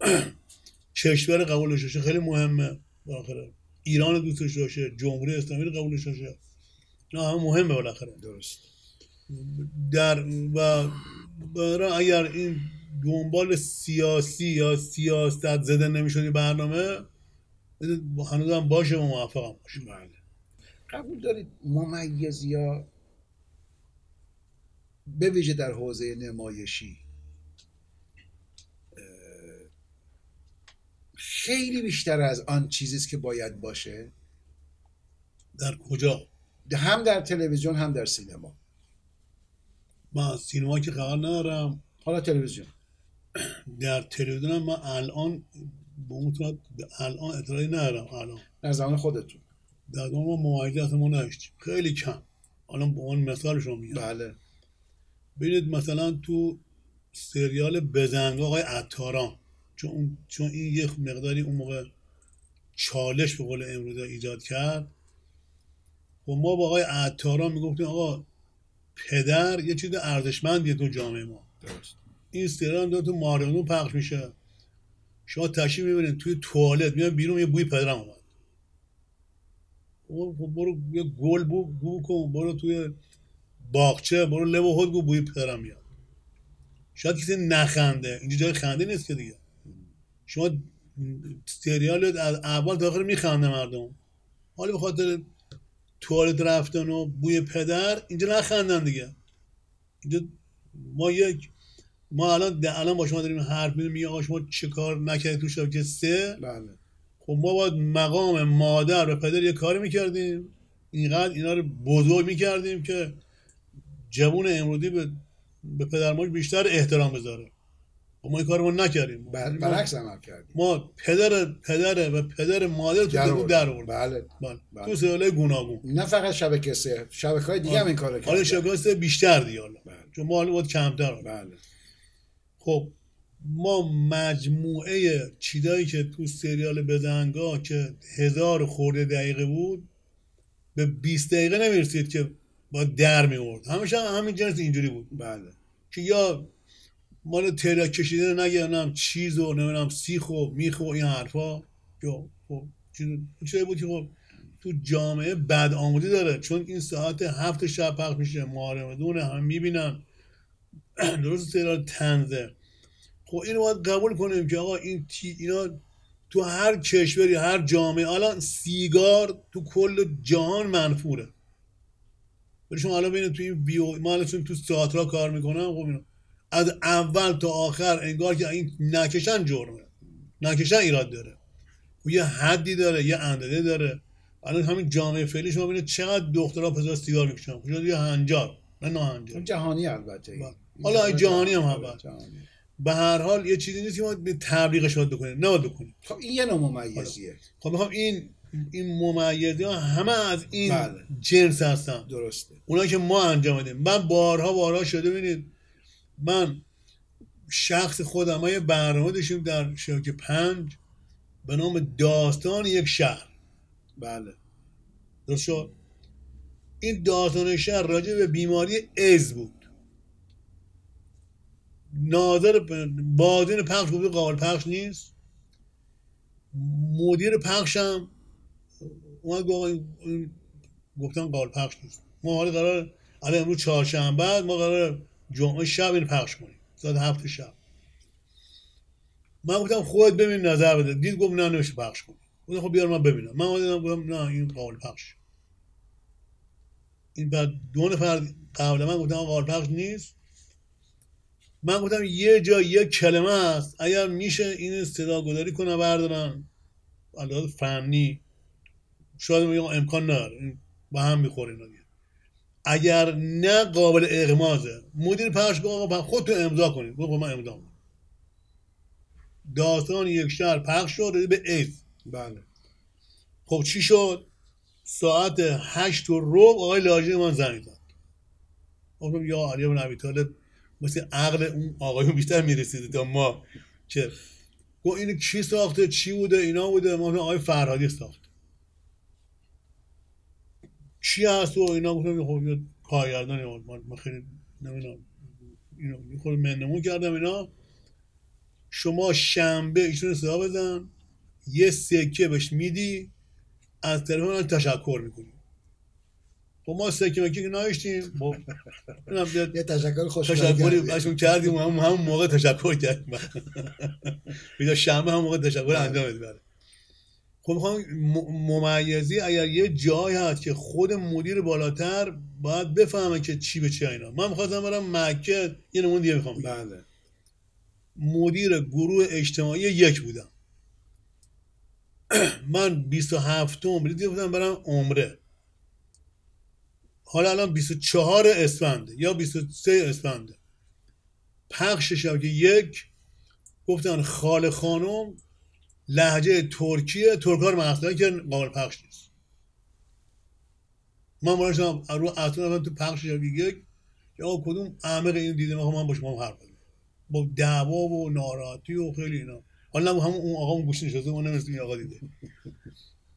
کشور قبولش باشه خیلی مهمه. بالاخره ایران دوستش داشته جمهوری اسلامی رو قبولش داشته نه همه مهمه بالاخره. درست. در و برای اگر این دنبال سیاسی یا سیاست زده نمی‌شدی برنامه هنوز هم باشه و موفق هم باشه. بله. قبول دارید ممیز یا به ویژه در حوزه نمایشی؟ خیلی بیشتر از آن چیزی است که باید باشه. در کجا؟ هم در تلویزیون هم در سینما. من از سینما که خبر ندارم. حالا تلویزیون. در تلویزیون من الان به اون الان اطلاعی ندارم الان. در زمان خودتون. در زمان ما اصلا ما نداشتیم. خیلی کم. الان به عنوان مثال شما میگم. بله. ببینید مثلا تو سریال بزنگ آقای عطاران. چون اون- چون این یه مقداری اون موقع چالش به قول امروز ایجاد کرد. و ما با آقای عطاران می‌گفتیم آقا پدر یه چیز ارزشمندیه تو جامعه ما. درست. این سریال داره تو مارانو پخش میشه. شما تشریف می‌بینید توی توالت میاد بیرون یه بوی پدرم اومد. برو برو یه گل بو بو کن برو توی باغچه برو لب و بوی پدرم میاد. شاید کسی نخنده. اینجا جای خنده نیست که دیگه. شما سریال از اول تا آخر میخنده مردم. حالا به خاطر توالت رفتن و بوی پدر اینجا نخندن دیگه. اینجا ما یک ما الان الان با شما داریم حرف می‌زنیم میگه آقا شما چه کار نکردی تو شبکه سه؟ بله. خب ما باید مقام مادر و پدر یه کاری می‌کردیم. اینقدر اینا رو بزرگ می‌کردیم که جوون امرودی به, به پدر بیشتر احترام بذاره. ما این کار ما نکردیم. بر- برعکس عمل کردیم. ما پدر پدر و پدر مادر تو در آوردیم. بله. بله. بله. تو سیاله گوناگون. نه فقط شبکه سه شبکه های دیگه هم این کارو حالا کردن شکست بیشتر دیگه حالا. بله. چون ما حالا کمتر. بله. خب ما مجموعه چیزایی که تو سریال بزنگاه که هزار خورده دقیقه بود به 20 دقیقه نمی‌رسید که با در میورد همیشه هم همین جنس اینجوری بود. بله. که یا مال تریاک کشیده نگه نم چیز و نمی‌دونم سیخ و میخ و این حرفا. خب چیز- چیزایی بود که خب تو جامعه بد آمودی داره. چون این ساعت هفت شب پخش میشه محرمدونه هم می‌بینن. درست سریال تنزه. خب اینو باید قبول کنیم که آقا این تی اینا تو هر کشوری هر جامعه الان سیگار تو کل جهان منفوره. ولی شما الان ببینید تو این VOD ما الان تو ساترا کار می‌کنم خب اینو از اول تا آخر انگار که این نکشن جرمه نکشن ایراد داره و یه حدی داره یه اندازه داره الان همین جامعه فعلی شما ببینید چقدر دخترها پسر سیگار می‌کشن شاید یه هنجار نه نه هنجار جهانی البته. بله. حالا این جهانی هم هست. جهانی. به هر حال یه چیزی نیست که ما به تبلیغش باید بکنیم نباید بکنیم خب این یه نوع ممیزیه خب می‌خوام این این ممیزی ها همه از این بله. جنس هستن درسته اونا که ما انجام بدیم من بارها بارها شده ببینید من شخص خودم یه برنامه داشتیم در شبکه پنج به نام داستان یک شهر. بله. درست شد؟ این داستان شهر راجع به بیماری از بود. ناظر بازین پخش گفته قابل پخش نیست. مدیر پخشم اومد گفتن قابل پخش نیست. ما حالا قرار الان امروز چهارشنبه ما قرار جمعه شب این پخش کنیم. ساعت هفت شب. من گفتم خودت ببین نظر بده. دید گفت نه نمیشه پخش کنیم. گفتم خب بیار من ببینم. من اومدم گفتم نه این قابل پخش. این بعد دو نفر قبل من گفتم قابل پخش نیست. من گفتم یه جا یه کلمه است. اگر میشه این صدا گذاری کنه بردارن لحاظ فنی. شاید میگم امکان نداره. با هم می‌خوره اینا. اگر نه قابل اغمازه. مدیر پخش گفت آقا خودتون امضا کنید. گفت من امضا می‌کنم. داستان یک شهر پخش شد به ایز بله. خب چی شد؟ ساعت هشت و ربع آقای لاجی من زنگ زد. گفتم یا علی بن ابی طالب مثل عقل اون آقایون بیشتر می‌رسیده تا ما. که گفت اینو کی ساخته؟ چی بوده؟ اینا بوده؟ ما آقای فرهادی ساخت چی هست و اینا؟ گفتم خب یه کارگردانی بود. من خیلی نمی‌دونم. اینو خود منمون کردم اینا. شما شنبه ایشون صدا بزن. یه سکه بهش میدی. از طرف من تشکر می‌کنیم خب ما سکه مکی که نداشتیم خب. یه تشکر خوش تشکری بهشون کردیم هم همون موقع تشکر کردیم. بیدا شنبه هم موقع تشکر انجام بدیم. خب می‌خوام ممیزی اگر یه جایی هست که خود مدیر بالاتر باید بفهمه که چی به چی اینا. من می‌خواستم برم مکه یه نمون دیگه می‌خوام. بله. مدیر گروه اجتماعی یک بودم. من 27 بلیط بودم برم عمره. حالا الان 24 اسفنده یا 23 اسفنده. پخش شبکه یک گفتن خال خانم لحجه ترکیه ترکار مسئله که قابل پخش نیست. من بلند شدم رو اصلا تو پخش یک یا آقا کدوم احمق این دیده من من با شما حرف بزنم. با دعوا و ناراحتی و خیلی اینا. حالا همون اون آقا اون گوش نشسته اون نمی‌رسه این آقا دیده.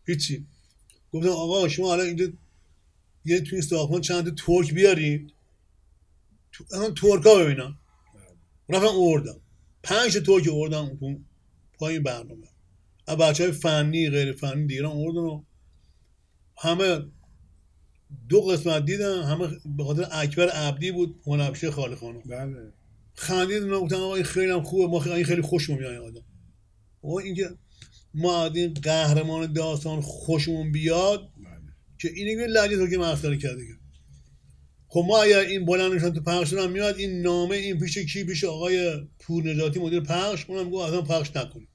هیچی. گفتم آقا شما الان اینجا یه توی ساختمان چند ترک بیارید تو الان ترکا ببینم. رفتم اوردم پنج ترک اوردم پایین برنامه. بچه های فنی غیر فنی دیگران اوردن و همه دو قسمت دیدن همه به خاطر اکبر عبدی بود هنرپیشه خالی خانم. بله. خندید اونا گفتن آقا این خیلی هم خوبه ما خیلی, این خیلی خوشمون میاد آدم. آقا اینکه ما از این قهرمان داستان خوشمون بیاد بله. که این یه لحظه تو که مسخره کرده که خب ما اگر این بلندشان تو پخش هم میاد این نامه این پیش کی پیش آقای پور نجاتی مدیر پخش اونم گفت اصلا پخش نکنیم.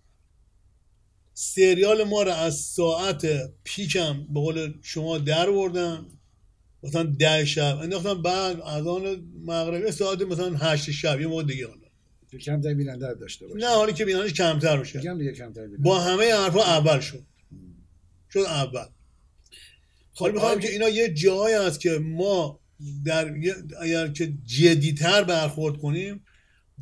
سریال ما رو از ساعت پیکم به قول شما در بردن. مثلا ده شب. انداختن بعد از آن مغربی ساعت مثلا هشت شب. یه موقع دیگه که کمتر بیننده داشته باشه نه حالی که بینانش کمتر میشه. میگم دیگه کمتر بیننده با همه حرفا اول شد. شد اول. حالا می‌خوام که اینا یه جایی هست که ما در اگر که جدیتر برخورد کنیم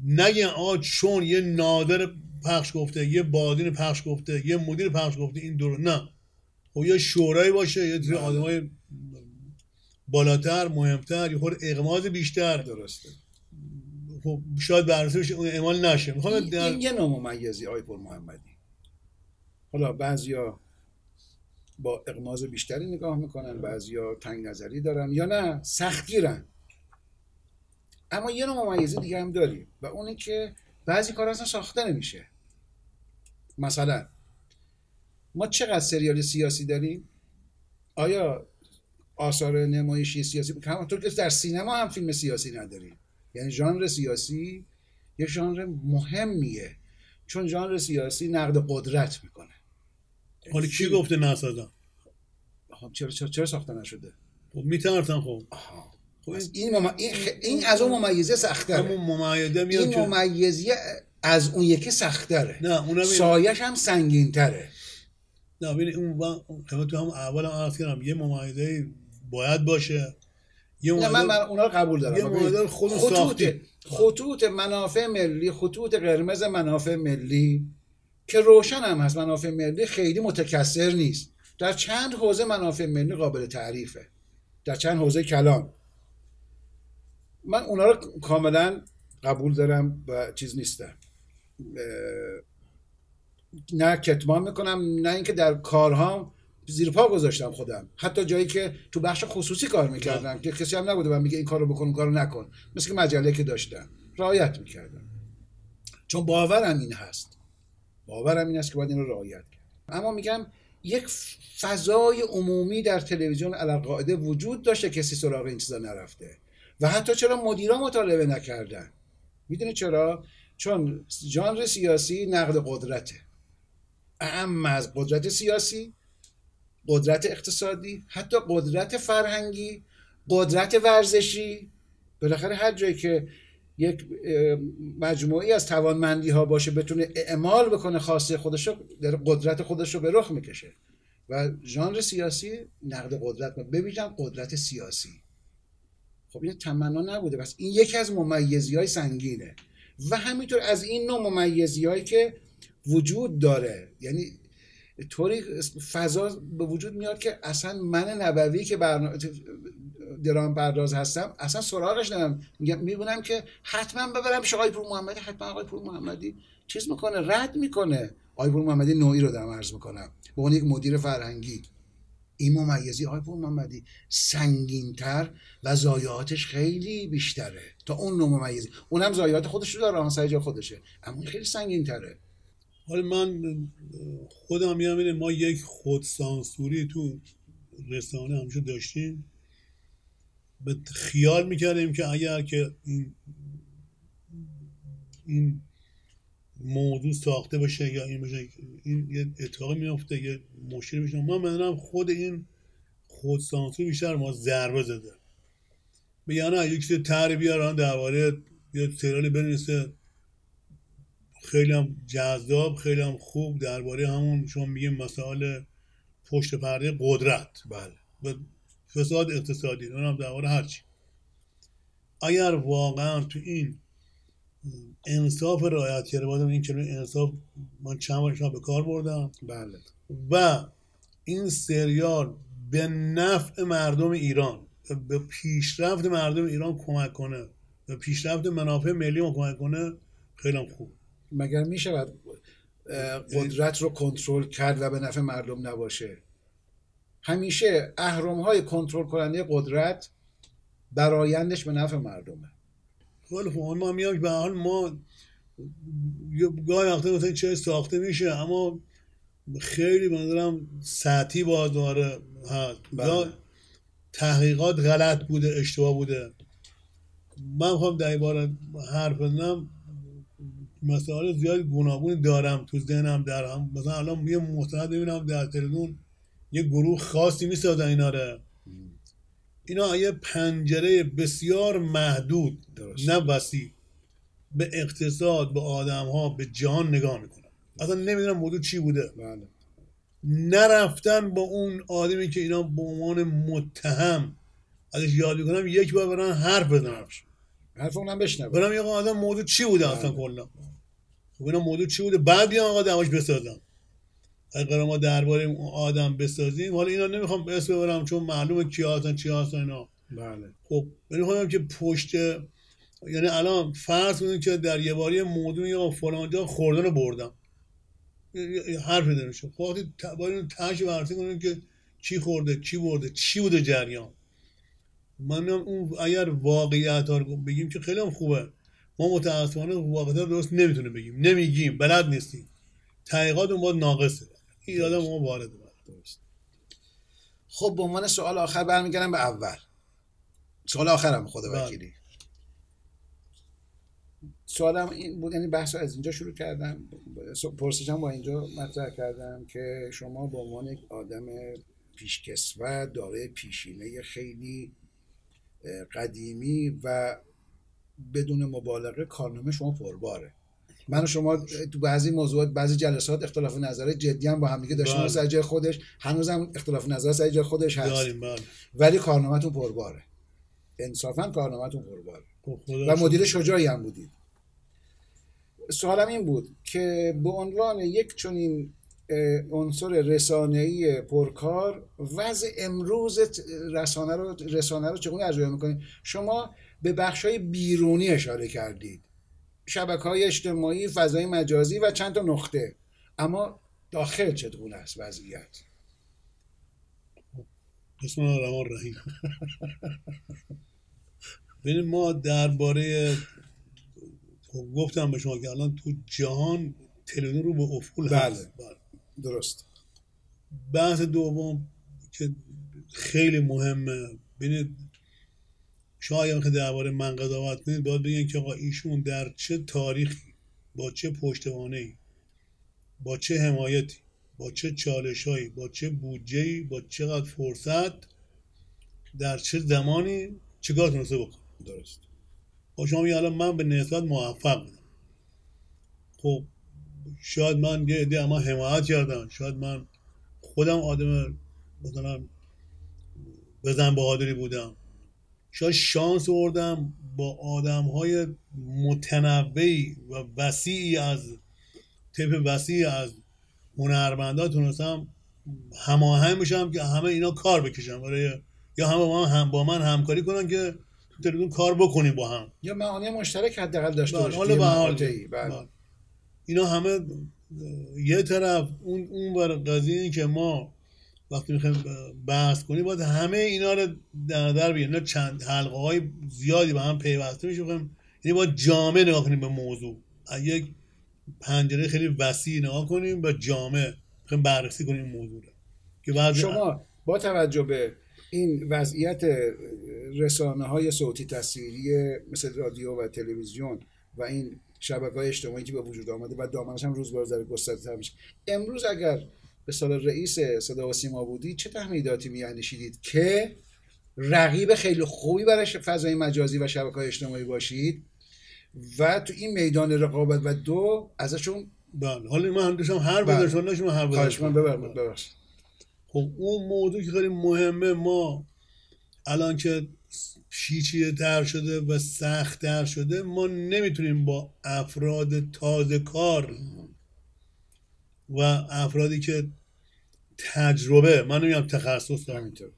نگن آقا چون یه نادر پخش گفته یه بادین پخش گفته یه مدیر پخش گفته این دور نه. خب یه شورایی باشه یه بله. آدم های بالاتر مهمتر یه خود اقماز بیشتر. درسته. خب شاید بررسی بشه اون اعمال نشه. می‌خوام در این یه نوع ممیزی آقای پر محمدی حالا بعضیا با اقماز بیشتری نگاه می‌کنن بعضیا تنگ نظری دارن یا نه سختگیرن. اما یه نوع ممیزی دیگه هم داریم و اونی که بعضی کار اصلا ساخته نمیشه. مثلا ما چقدر سریال سیاسی داریم؟ آیا آثار نمایشی سیاسی؟ همونطور که در سینما هم فیلم سیاسی نداریم. یعنی ژانر سیاسی یک ژانر مهمیه. چون ژانر سیاسی نقد قدرت می‌کنه. حالا کی گفته نسازم خب چرا چرا, چرا ساخته نشده؟ خب میترسن خب. آها. خب این این, مم... این, خ- این از اون ممیزه ممیده میاد این که ممیزی از اون یکی سختره نه اونم سایش هم سنگین تره نه ببین اون با- تو هم اول هم کردم یه ممیزه باید باشه. یه نه من, من اونا رو قبول دارم. یه ببین، مایدار خود خطوط ساختی. خطوط منافع ملی خطوط قرمز منافع ملی که روشن هم هست. منافع ملی خیلی متکثر نیست. در چند حوزه منافع ملی قابل تعریفه. در چند حوزه کلان. من اونا رو کاملا قبول دارم و چیز نیستم. نه کتمان می‌کنم نه اینکه در کارهام زیر پا گذاشتم خودم. حتی جایی که تو بخش خصوصی کار می‌کردم که کسی هم نبوده و میگه این کارو بکن کارو نکن. مثل که مجله که داشتم. رعایت می‌کردم. چون باورم این هست. باورم این است که باید این رو رعایت کرد اما میگم یک فضای عمومی در تلویزیون علالقاعده وجود داشته کسی سراغ این چیزا نرفته. و حتی چرا مدیران مطالبه نکردن. می‌دونی چرا؟ چون ژانر سیاسی نقد قدرته. اهم از قدرت سیاسی قدرت اقتصادی حتی قدرت فرهنگی قدرت ورزشی بالاخره هر جایی که یک مجموعی از توانمندی ها باشه بتونه اعمال بکنه خواسته خودش در قدرت خودش رو به رخ می‌کشه. و ژانر سیاسی نقد قدرت ببینم قدرت سیاسی. خب این تمنا نبوده. بس این یکی از ممیزی های سنگینه. و همینطور از این نوع ممیزی هایی که وجود داره. یعنی طوری فضا به وجود میاد که اصلا من نبوی که برنامه درام پرداز هستم اصلا سراغش نمیم میگم که حتما ببرم پیش آقای پور محمدی حتما آقای پور محمدی چیز می‌کنه رد می‌کنه. آقای پور محمدی نوعی رو دارم عرض می‌کنم. به عنوان یک مدیر فرهنگی. این ممیزی آقای پور محمدی سنگینتر و ضایعاتش خیلی بیشتره. تا اون نوع ممیزی. اونم ضایعات خودش رو داره آن سر جای خودشه. اما این خیلی سنگینتره. حالا من خودم اینه ما یک خودسانسوری تو رسانه همیشه داشتیم. به خیال می‌کردیم که اگر که این موضوع ساخته باشه یا این باشه این یه اتفاقی میفته یه مشکلی میشه. من بدونم خود این خودسانسور بیشتر ما ضربه زده. بگن نه یک چیز تر بیارن درباره یه سریالی بنویسه خیلی هم جذاب خیلی هم خوب درباره همون شما میگیم مسائل پشت پرده قدرت. بله. و فساد اقتصادی اونم درباره هرچی اگر واقعا تو این انصاف رعایت کرده بودم این کلمه انصاف من چند بار به کار بردم. بله. و این سریال به نفع مردم ایران به پیشرفت مردم ایران کمک کنه به پیشرفت منافع ملی ما کمک کنه خیلی خوب. مگر می‌شود قدرت رو کنترل کرد و به نفع مردم نباشه؟ همیشه اهرم های کنترل کننده قدرت برایندش به نفع مردمه. خیلی خوب ما میام به حال ما یه گاهی وقتا مثلا چه ساخته میشه اما خیلی منظورم سطحی باز داره هست. بله. یا تحقیقات غلط بوده اشتباه بوده. من می‌خوام در این باره حرف بزنم. مسائل زیاد گوناگون دارم تو ذهنم در هم. مثلا الان یه مستند ببینم در تلویزیون یه گروه خاصی می‌سازن اینا رو. اینا یه پنجره بسیار محدود درست. نه وسیع. به اقتصاد به آدم ها به جهان نگاه می‌کنن. اصلا نمی‌دونم موضوع چی بوده. بله. نرفتن با اون آدمی که اینا به عنوان متهم ازش یاد می‌کنم یک بار برن حرف بزنم حرف اونم بشنوه. برم یه آدم موضوع چی بوده؟ اصلا بله. کلا. خب اینا موضوع چی بوده؟ بعد بیان آقا دعواش بسازم قرار ما درباره اون آدم بسازیم حالا اینا نمی‌خوام اسم ببرم چون معلومه کی هستن چی هستن اینا. بله. خب من می‌خوام که پشت یعنی الان فرض کنید که در یه باری موضوع یا فلان جا خوردن رو بردم. حرفی نمیشه خب وقتی باید تهش بررسی کنیم که چی خورده چی برده چی بوده جریان؟ من اون اگر واقعیت ها رو بگیم که خیلی هم خوبه. ما متاسفانه واقعیت درست نمی‌تونه بگیم. نمیگیم. بلد نیستیم. تحقیقات اون باید ناقصه. این آدم ما درست خب به عنوان سوال آخر برمیگردم به اول. سوال آخرم خدا بله. وکیلی. سوالم این بود یعنی بحث رو از اینجا شروع کردم. پرسشم با اینجا مطرح کردم که شما به عنوان یک آدم پیشکسوت دارای پیشینه خیلی قدیمی و بدون مبالغه کارنامه شما پرباره. من و شما تو بعضی موضوعات بعضی جلسات اختلاف نظر جدی هم با هم دیگه داشتیم. بله. سر جای خودش هنوزم اختلاف نظر سر جای خودش هست. داریم بله. ولی کارنامه‌تون پرباره. انصافا کارنامه‌تون پرباره. خب و. مدیر شجاعی هم بودید. سوالم این بود که به عنوان یک چنین عنصر رسانه‌ای پرکار وضع امروز رسانه رو رسانه رو چگونه ارزیابی می‌کنید؟ شما به بخش‌های بیرونی اشاره کردید. شبکه های اجتماعی فضای مجازی و چند تا نقطه اما داخل چگونه است وضعیت بسم الله الرحمن الرحیم ببینید ما درباره گفتم به شما که الان تو جهان تلویزیون رو به افول بله. بله. درست بحث دوم که خیلی مهمه ببینید شما اگه می‌خواید درباره من قضاوت کنید باید بگین که آقا ایشون در چه تاریخی با چه پشتوانه ای با چه حمایتی با چه چالشهایی با چه بودجه با چقدر فرصت در چه زمانی چیکار تونسته بکنه؟ درست. با شما میگه الان من به نسبت موفق بودم. خب شاید من یه عده اما حمایت کردم شاید من خودم آدم مثلا بزن بهادری بودم. شاید شانس آوردم با آدم های متنوعی و وسیعی از تیپ وسیعی از هنرمندا تونستم هماهنگ بشم که همه اینا کار بکشن برای یا همه با من, هم با من همکاری کنن که تو تلویزیون کار بکنیم با هم یا معانی مشترک حداقل داشته بله، باشید حالا به حال. بله. بله. اینا همه یه طرف اون اون بر قضیه این که ما وقتی می‌خوایم بحث کنیم باید همه اینا رو در نظر بگیریم. اینا چند حلقه های زیادی به هم پیوسته میشه. یعنی باید جامع نگاه کنیم به موضوع. یک پنجره خیلی وسیع نگاه کنیم و جامع. بخوایم بررسی کنیم موضوع رو. که بعضی شما با توجه به این وضعیت رسانه های صوتی تصویری مثل رادیو و تلویزیون و این شبکه های اجتماعی که به وجود آمده و دامنش هم روز به روز داره گسترده میشه امروز اگر به سال رئیس صدا و سیما بودی چه تهمیداتی میاندیشیدید که رقیب خیلی خوبی برای فضای مجازی و شبکه های اجتماعی باشید؟ و تو این میدان رقابت و دو ازشون بله حالا من هم هر بله. بزرشون داشتم هر ببرمید ببخشید خب اون موضوع که خیلی مهمه ما الان که پیچیده تر شده و سخت تر شده ما نمی‌تونیم با افراد تازه کار و افرادی که تجربه من نمیگم تخصص دارم همینطور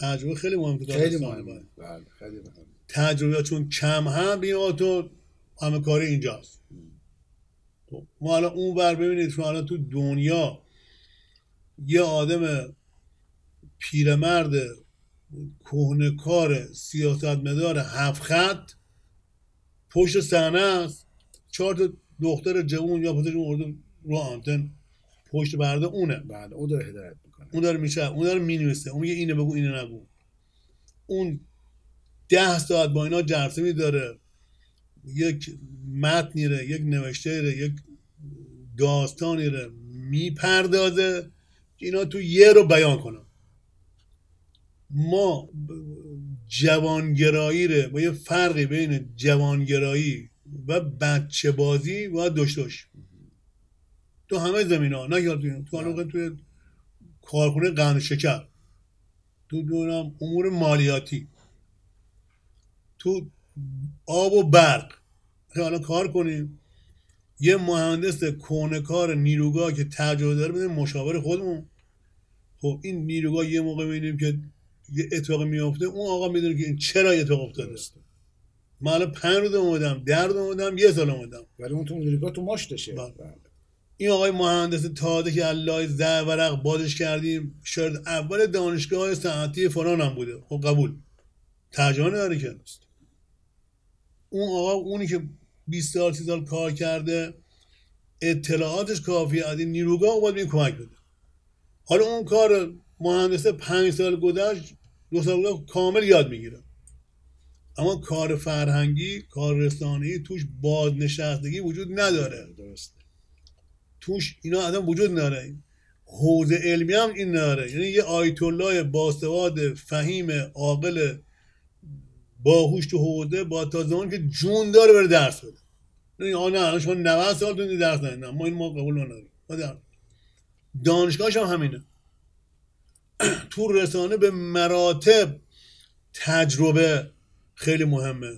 تجربه خیلی مهمه خیلی مهمه. بله خیلی مهمه. تجربه چون کم هم بیا تو همه کاری اینجاست. خب، ما الان اون بر ببینید شما الان تو دنیا یه آدم پیرمرد کهنکار سیاستمدار هفت خط پشت صحنه است. چهار تا دختر جوون یا پسر اردو رو آنتن پشت برده اونه. بله او داره هدایت می‌کنه. اون داره میشه اون داره می‌نویسه. اون میگه اینو بگو اینو نگو. اون ده ساعت با اینا جلسه میداره. یک متنی ره یک نوشته ره یک داستانی ره می‌پردازه که اینا تو یه رو بیان کنن. ما جوانگرایی ره با یه فرقی بین جوانگرایی و بچه بازی داشته باشیم تو همه زمین ها. نه یاد تو الان توی کارخونه قند شکر. تو دونم امور مالیاتی. تو آب و برق. حالا کار کنیم. یه مهندس کار نیروگاه که تجربه داره بده مشاور خودمون. خب این نیروگاه یه موقع می‌بینیم که یه اتفاق میافته. اون آقا می‌دونه که این چرا اتفاق افتاده. درسته. من الان پنج روز اومدم در روز اومدم یه سال اومدم. ولی اون تو نیروگاه تو ماشتشه بله. این آقای مهندس تازه که الله زر ورق بازش کردیم شاید اول دانشگاه صنعتی فلان هم بوده. خب قبول. ترجمه نداره که اون آقا اونی که 20 سال 30 سال کار کرده اطلاعاتش کافیه. از این نیروگاه باید کمک بده. حالا اون کار مهندس پنج سال گذشت دو سال کامل یاد می‌گیره. اما کار فرهنگی کار رسانه‌ای توش بازنشستگی وجود نداره. درسته. توش اینا اصلا وجود نداره. حوزه علمی هم این نداره. یعنی یه آیت الله باسواد فهیم عاقل باهوش تو حوزه با تا زمان که جون داره بره درس بده. یعنی آه نه شما 90 سال تو درس نه ما این ما قبول نداریم. دانشگاهش هم همینه. تو رسانه به مراتب تجربه خیلی مهمه.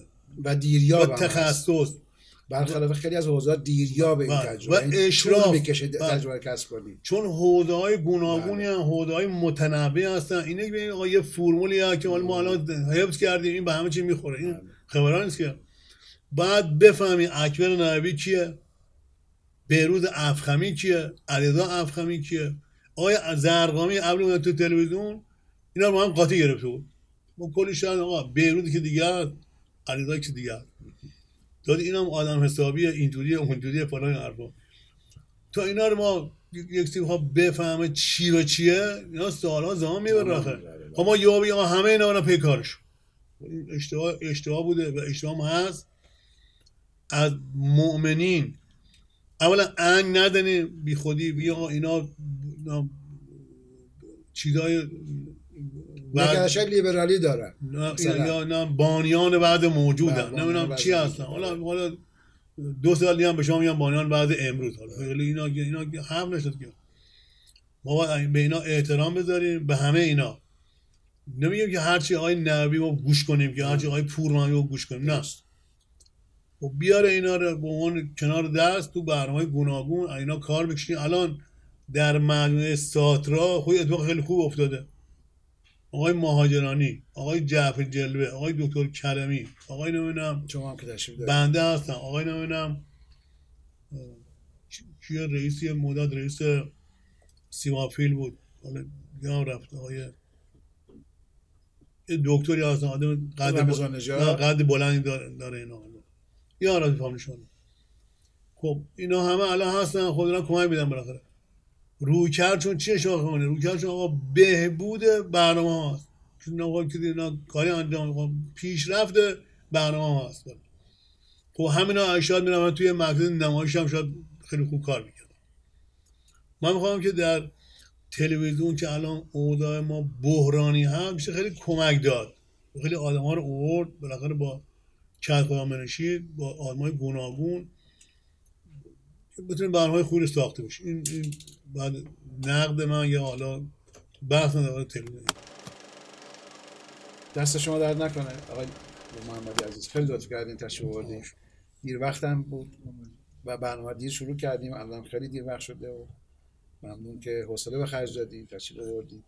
و دیریاب و. تخصص. برخلاف خیلی از حوزات دیریاب این بله. تجربه و این اشراف. می‌کشه بله. تجربه کسب کنی چون حوزه های گوناگونی بله. هستن حوزه های متنوع هستن اینه که آقا یه فرمولی که ما الان حفظ کردیم این به همه چی می‌خوره این. خبران نیست که بعد بفهمی اکبر نووی کیه بهروز افخمی کیه علیرضا افخمی کیه آقای زرقامی قبل تو تلویزیون اینا رو هم قاطی گرفته بود ما کلی شاید آقا بهروز که دیگه علیرضا که دیگه داد اینم آدم حسابیه اینجوریه اونجوریه فلان این حرفا. تا اینا رو ما یک تیم ها بفهمه چی و چیه اینا سالها زمان می‌بره می‌بره، خب ما یا آقا همه اینا برن پی کارش اشتباه اشتباه بوده و اشتباه هست. از مؤمنین اولا انگ ندنیم بی خودی بیا اینا, اینا چیزای نگرش لیبرالی دارن. نه. یا نه بانیان بعد موجودن. نمی‌دونم چی. هستن. حالا حالا دو سال دیگه هم به شما میگن بانیان بعد امروز. حالا خیلی اینا اینا هم نشد که. ما باید به اینا احترام بذاریم. به همه اینا. نمیگیم که هرچی آقای نبی رو گوش کنیم که هرچی آقای پورمانی رو گوش کنیم. نه. خب بیاره اینا رو به عنوان کنار دست تو برنامه گوناگون. اینا کار بکشیم الان در مجموعه ساترا خود اتفاق خیلی خوب افتاده. آقای مهاجرانی آقای جعفر جلوه آقای دکتر کرمی آقای نمی‌دونم شما هم که تشریف دارید. بنده هستن آقای نمی‌دونم کیه رئیس مدت رئیس سیمافیل بود. حالا هم رفت آقای یه دکتری هستن آدم قد, قد بلندی داره, داره اینا. یا را فهمشون خب اینا همه الان هستن خود اینا کمک میدن بالاخره. روی کرد چون چیه شاخه کنه روی کرد چون آقا بهبود برنامه هاست. چون آقا که اینا کاری انجام پیشرفت برنامه هست خب همینا شاید میرم. توی مرکز نمایش هم شاید خیلی خوب کار می‌کردم. من می‌خوام که در تلویزیون که الان اوضاع ما بحرانی هم میشه خیلی کمک داد. خیلی آدم ها رو اوورد بالاخره با کت خدا با آدم های گوناگون بتونیم برنامه خوبی ساخته باشیم این, این بعد نقد من یا حالا بحث نداره تلویزیون. دست شما درد نکنه. آقای محمدی عزیز خیلی لطف کردین تشریف آوردین. دیر وقتم بود و برنامه دیر شروع کردیم. الان خیلی دیر وقت شده و ممنون که حوصله به خرج دادین تشریف آوردین.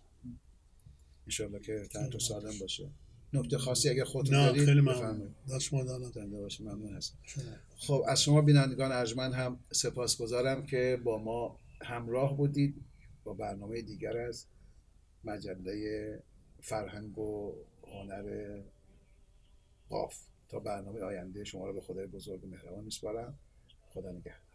انشالله که تن تو سالم باشه. نکته خاصی اگر خودتون دارید خیلی. ممنون. دست شما باشه ممنون هستم. شما. خب از شما بینندگان ارجمند هم سپاسگزارم که با ما همراه بودید با برنامه دیگر از مجله فرهنگ و هنر قاف. تا برنامه آینده شما رو به خدای بزرگ و مهربان میسپارم. خدا نگهدار.